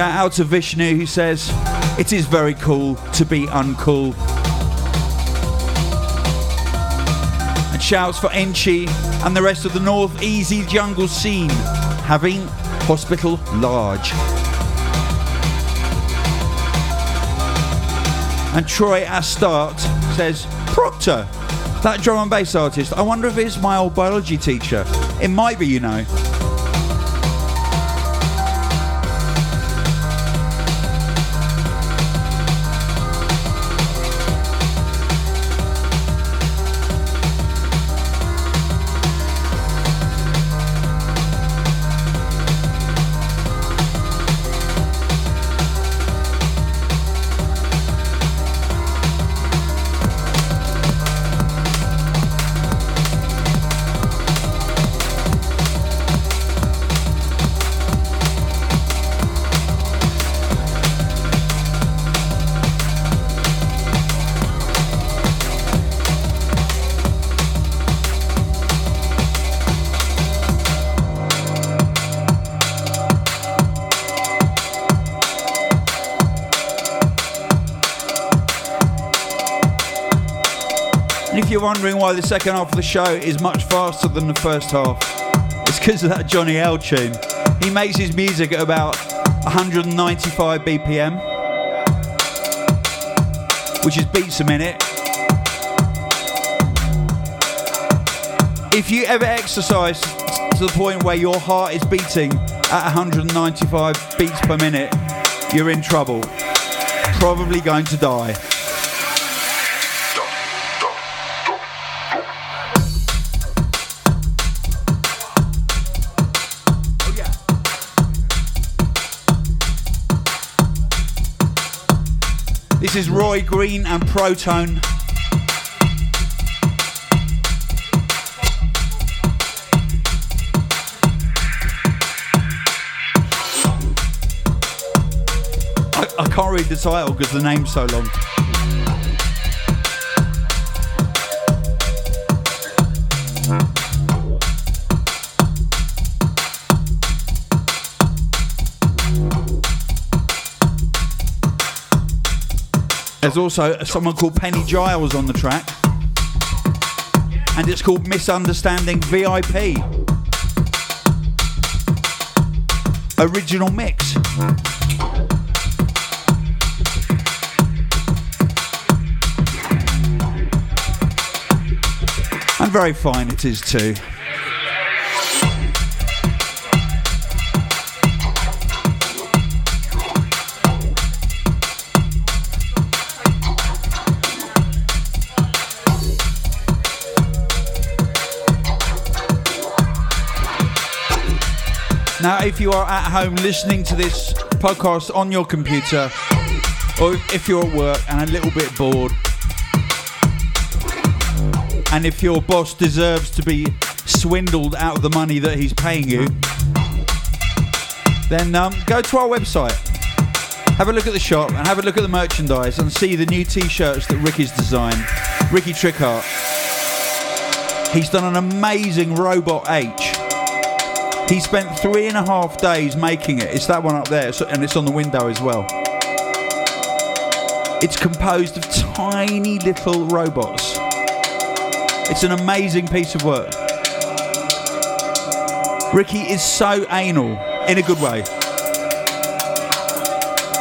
Shout out to Vishnu who says, It is very cool to be uncool. And shouts for Enchi and the rest of the North Easy Jungle scene, having hospital large. And Troy Astart says, Proctor, that drum and bass artist, I wonder if it's my old biology teacher. It might be, you know. Wondering why the second half of the show is much faster than the first half, it's because of that Johnny L tune. He makes his music at about 195 BPM, which is beats a minute. If you ever exercise to the point where your heart is beating at 195 beats per minute, you're in trouble. Probably going to die. This is Roy Green and Protone. I, I can't read the title because the name's so long. There's also someone called Penny Giles on the track. And it's called Misunderstanding VIP. Original mix. And very fine it is too. If you are at home listening to this podcast on your computer, or if you're at work and a little bit bored, and if your boss deserves to be swindled out of the money that he's paying you, then um, go to our website, have a look at the shop, and have a look at the merchandise, and see the new T-shirts that Ricky's designed. Ricky Trickhart. He's done an amazing Robot H. He spent three and a half days making it. It's that one up there, and it's on the window as well. It's composed of tiny little robots. It's an amazing piece of work. Ricky is so anal in a good way,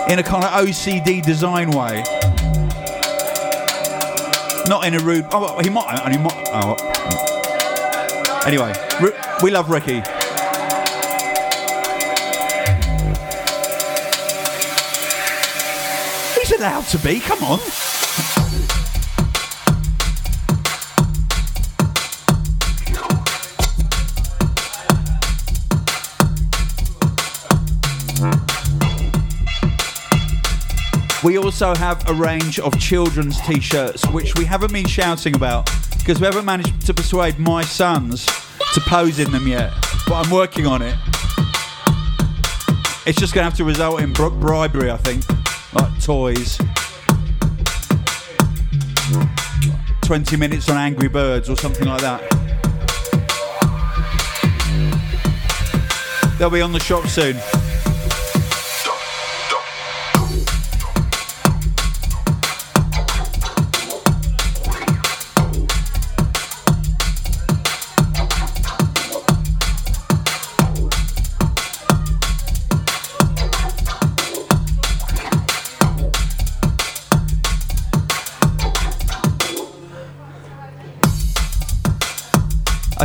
in a kind of OCD design way. Not in a rude. Oh, he might. He might. Oh. Anyway, we love Ricky. Allowed to be. Come on. We also have a range of children's t shirts, which we haven't been shouting about because we haven't managed to persuade my sons to pose in them yet. But I'm working on it. It's just going to have to result in bri- bribery, I think, like toys. 20 minutes on Angry Birds or something like that. They'll be on the shop soon.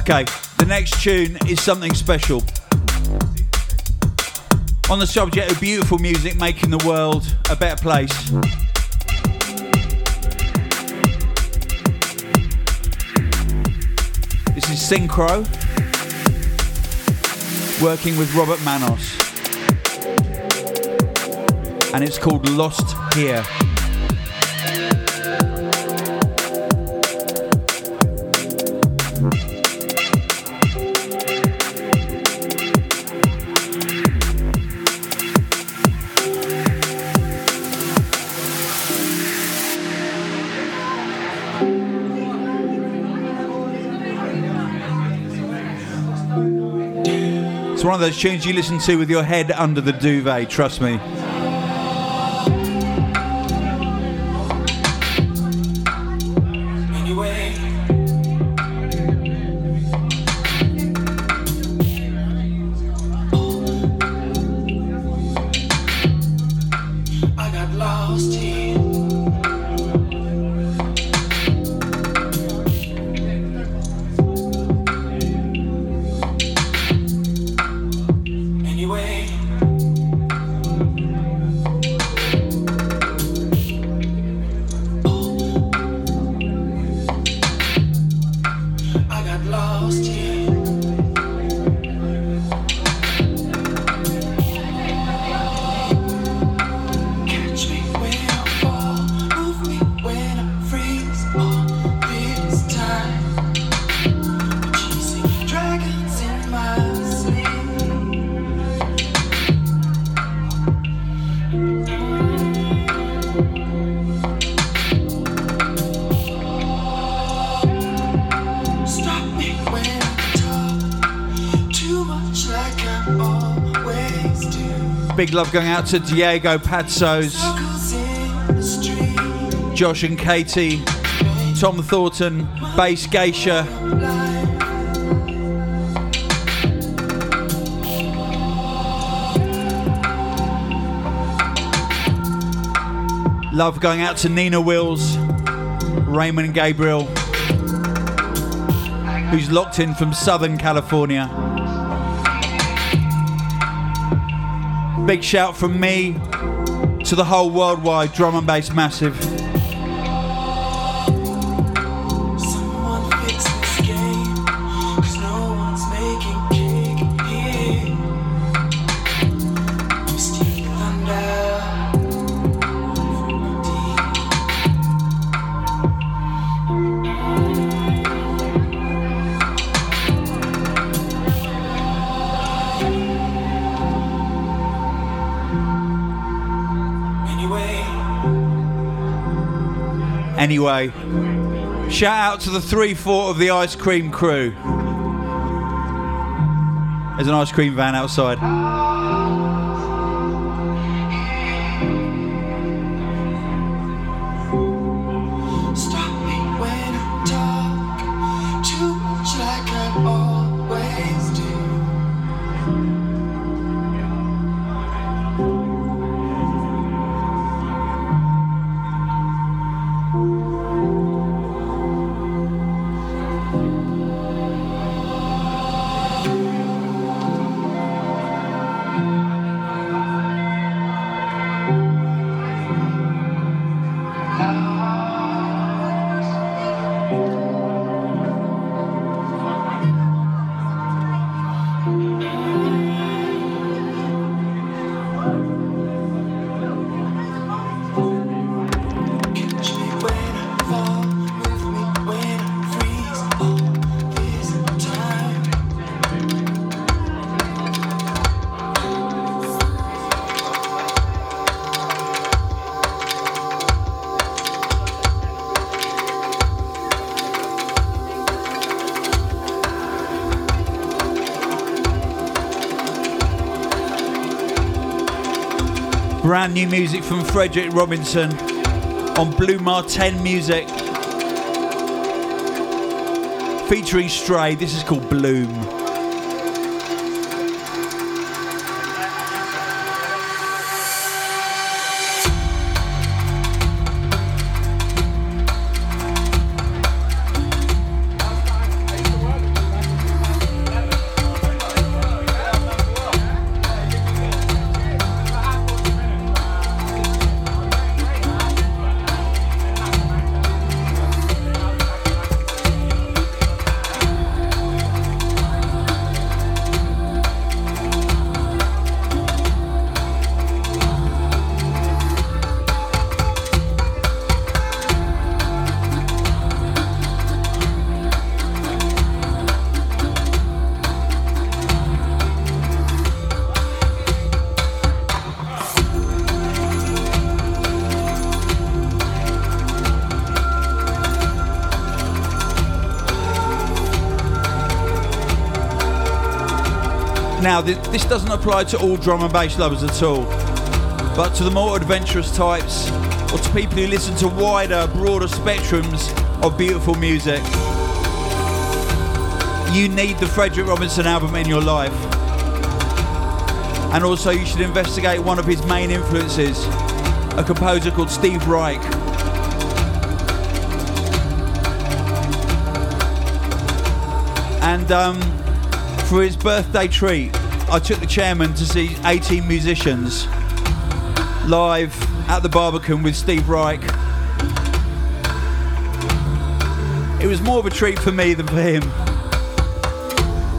Okay, the next tune is something special. On the subject of beautiful music making the world a better place. This is Synkro, working with Robert Manos. And it's called Lost Here. One of those tunes you listen to with your head under the duvet, trust me. Love going out to Diego street. Josh and Katie, Tom Thornton, Bass Geisha, Love going out to Nina Wills, Raymond Gabriel, who's locked in from Southern California. Big shout from me to the whole worldwide drum and bass massive. Shout out to the 3 4 of the ice cream crew. There's an ice cream van outside. Brand new music from Frederic Robinson on Blu Mar Ten Music. Featuring Stray, this is called Bloom. This, doesn't apply to all drum and bass lovers at all, but to the more adventurous types, or to people who listen to wider, broader spectrums of beautiful music. You need the Frederic Robinson album in your life. And also, you should investigate one of his main influences, a composer called Steve Reich. And um, for his birthday treat, I took the chairman to see 18 musicians live at the Barbican with Steve Reich. It was more of a treat for me than for him.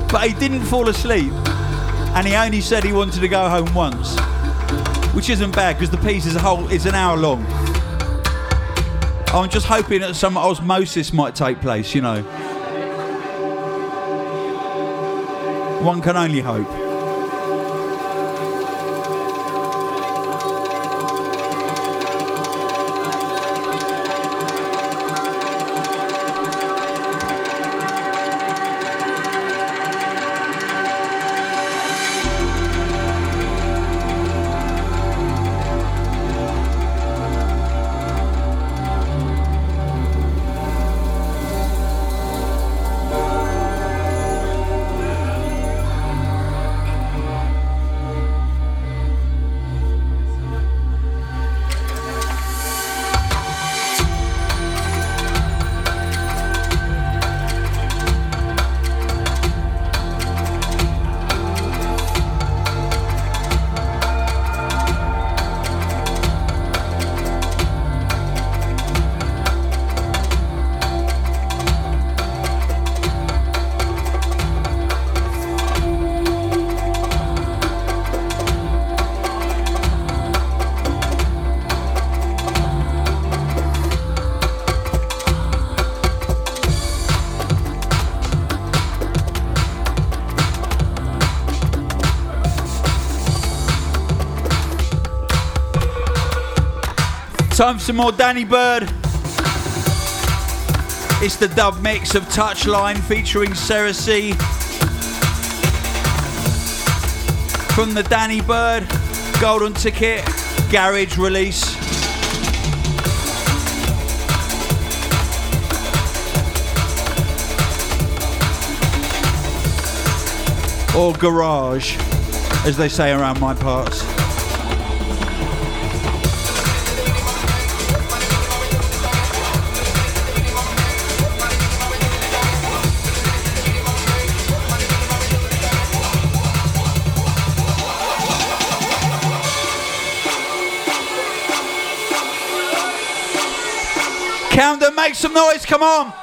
But he didn't fall asleep, and he only said he wanted to go home once, which isn't bad because the piece is a whole is an hour long. I'm just hoping that some osmosis might take place, you know. One can only hope. Time for some more Danny Byrd. It's the dub mix of Touchline featuring Sarah C. From the Danny Byrd Golden Ticket Garage release. Or garage, as they say around my parts. Camden, make some noise, come on!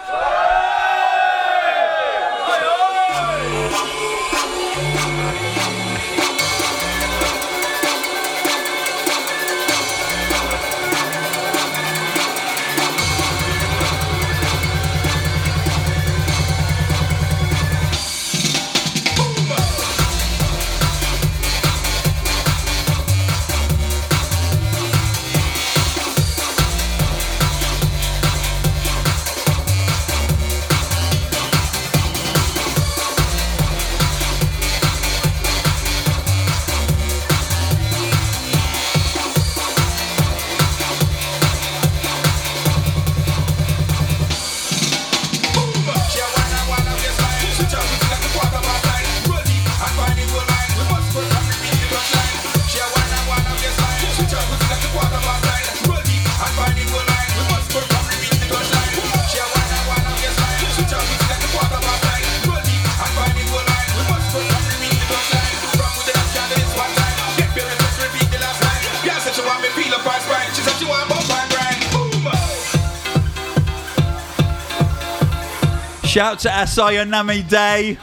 Shout to Asaya Nami Day,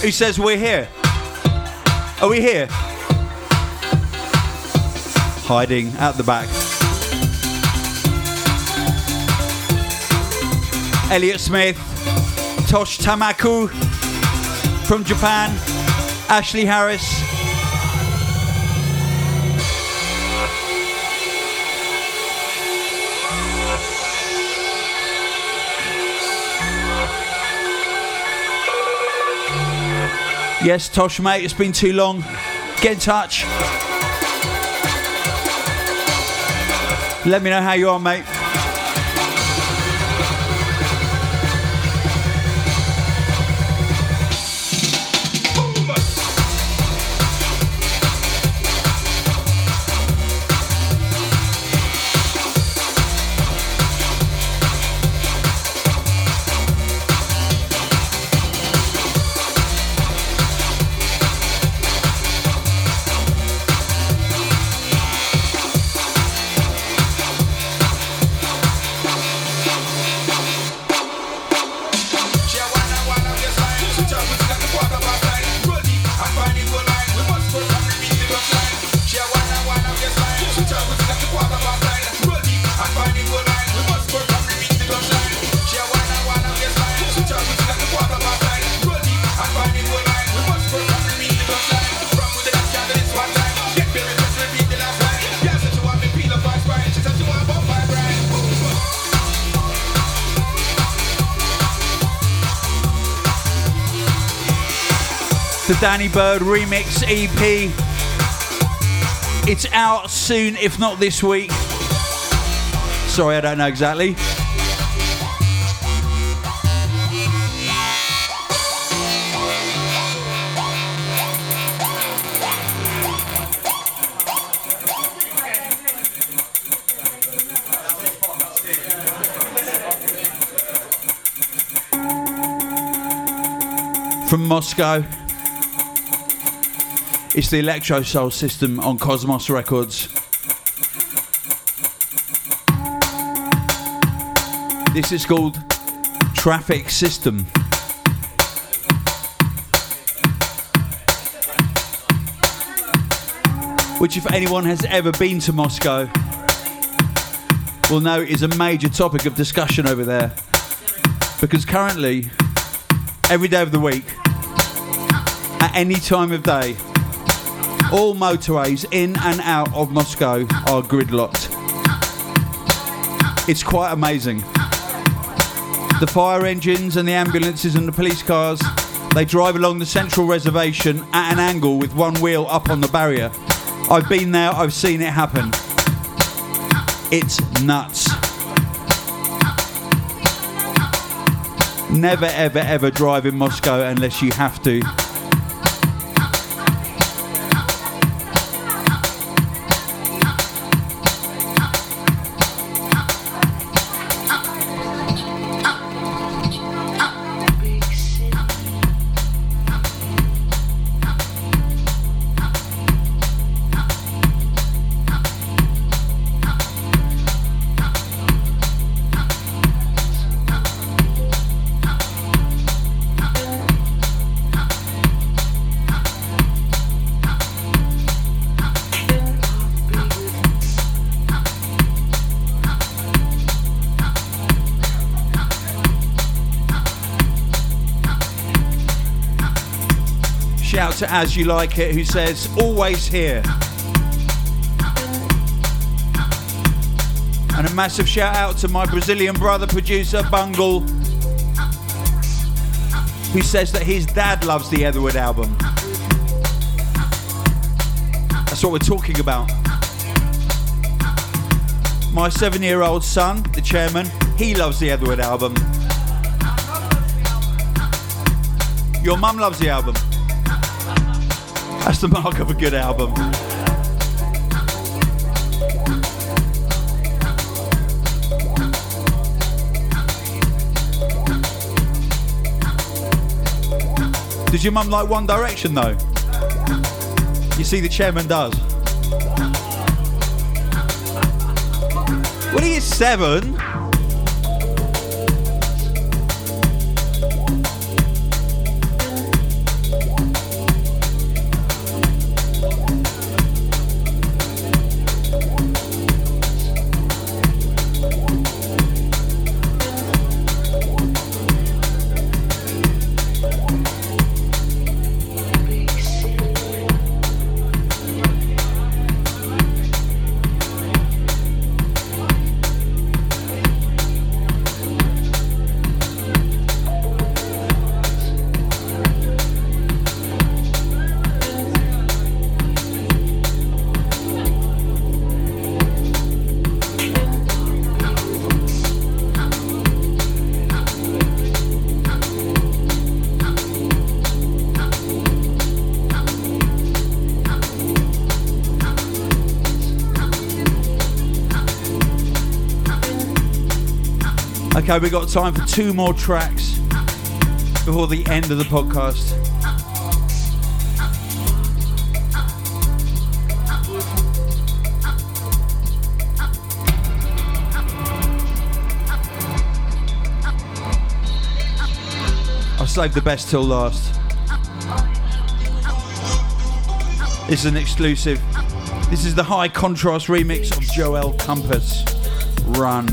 who says we're here. Are we here? Hiding out the back. Elliot Smith, Tosh Tamaku from Japan, Ashley Harris. Yes, Tosh, mate, it's been too long. Get in touch. Let me know how you are, mate. Danny Byrd Remix EP. It's out soon, if not this week. Sorry, I don't know exactly. From Moscow. It's the Electrosoul System on Cosmos Records. This is called Traffic System. Which, if anyone has ever been to Moscow, will know is a major topic of discussion over there. Because currently, every day of the week, at any time of day, all motorways in and out of Moscow are gridlocked. It's quite amazing. the fire engines and the ambulances and the police cars, they drive along the central reservation at an angle with one wheel up on the barrier. I've been there, I've seen it happen. It's nuts. Never, ever, ever drive in Moscow unless you have to. To As You Like It, who says, always here. And a massive shout out to my Brazilian brother producer, Bungle, who says that his dad loves the Etherwood album. That's what we're talking about. My seven year old son, the chairman, he loves the Etherwood album. Your mum loves the album. That's the mark of a good album. Does your mum like One Direction though? You see, the chairman does. What are you, seven? Okay, we've got time for two more tracks before the end of the podcast. I've saved the best till last. This is an exclusive. This is the high contrast remix of Joel Compass. Run.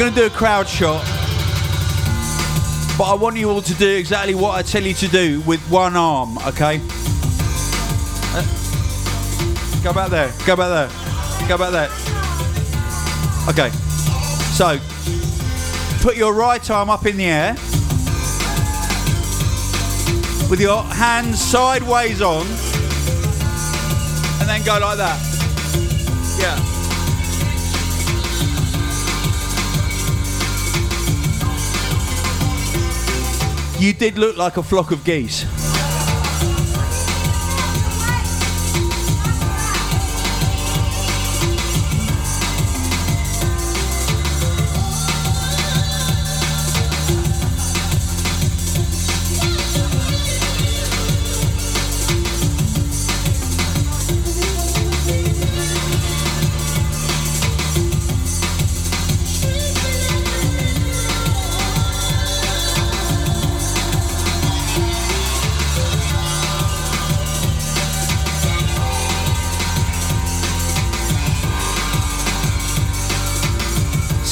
Going to do a crowd shot. But I want you all to do exactly what I tell you to do with one arm, okay? Uh, go back there. Go back there. Go back there. Okay. So, put your right arm up in the air with your hands sideways on and then go like that. Yeah. You did look like a flock of geese.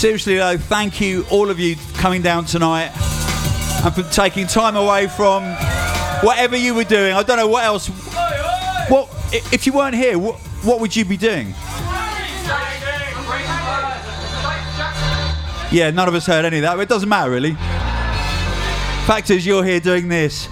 Seriously though, thank you all of you coming down tonight and for taking time away from whatever you were doing. I don't know what else. What if you weren't here? What, what would you be doing? Yeah, none of us heard any of that, but it doesn't matter really. Fact is, you're here doing this.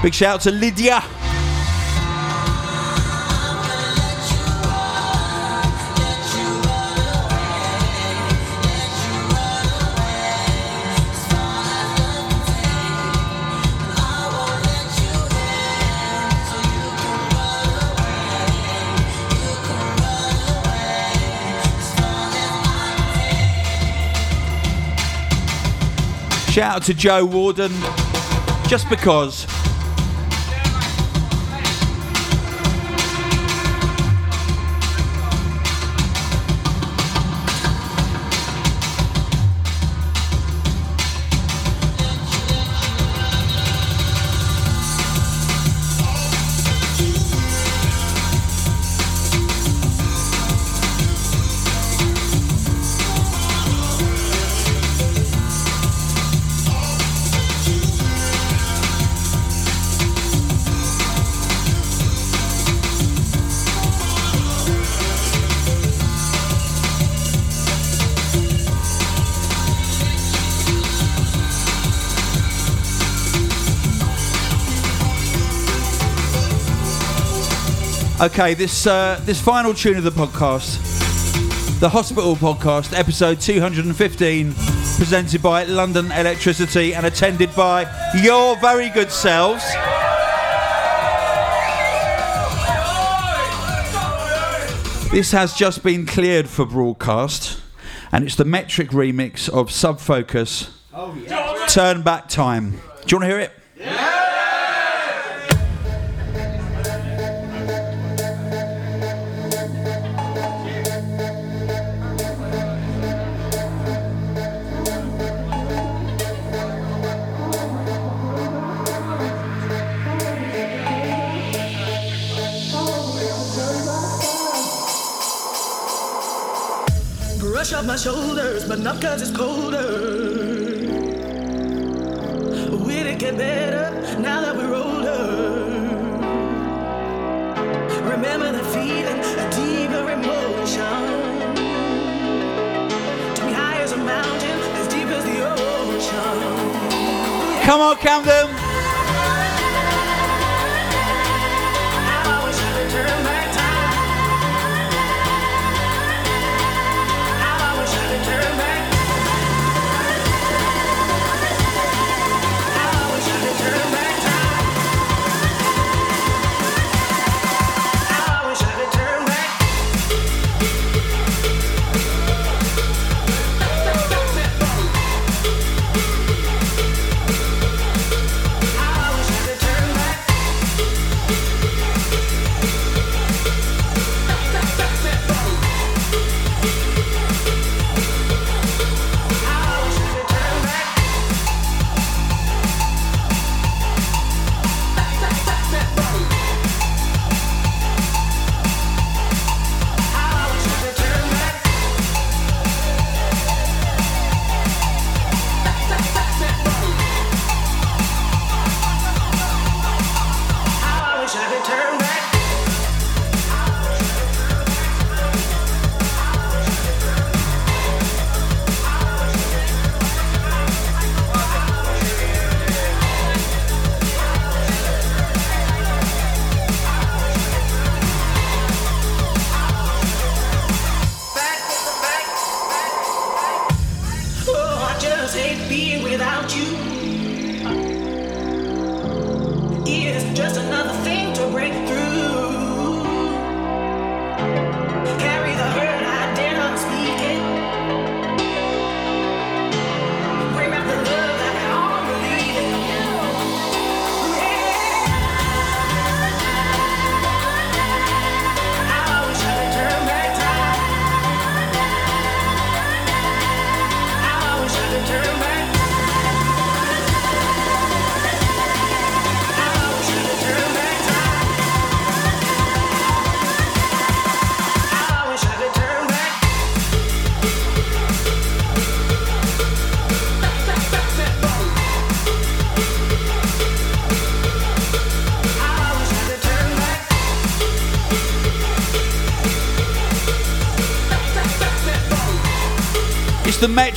Big shout out to Lydia. Shout out to Joe Warden. Just because. Okay, this uh, this final tune of the podcast, the Hospital Podcast, episode 215, presented by London Electricity and attended by your very good selves. This has just been cleared for broadcast, and it's the Metrik remix of Sub Subfocus. Turn back time. Do you want to hear it? But not cause it's colder. Will it get better now that we're older? Remember the feeling, a deeper emotion. To be high as a mountain, as deep as the ocean. Come on, Camden.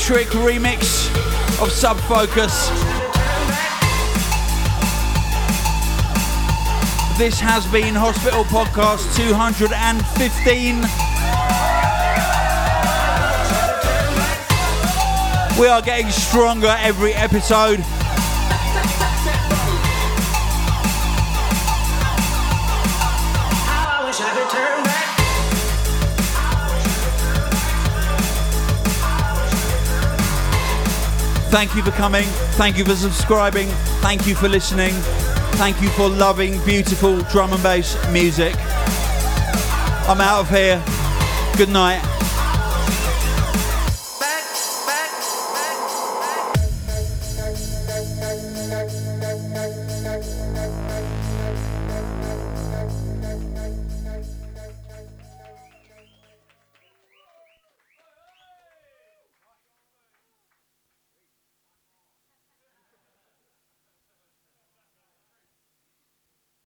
Metrik remix of Sub Focus. This has been Hospital Podcast 215. We are getting stronger every episode. Thank you for coming. Thank you for subscribing. Thank you for listening. Thank you for loving beautiful drum and bass music. I'm out of here. Good night.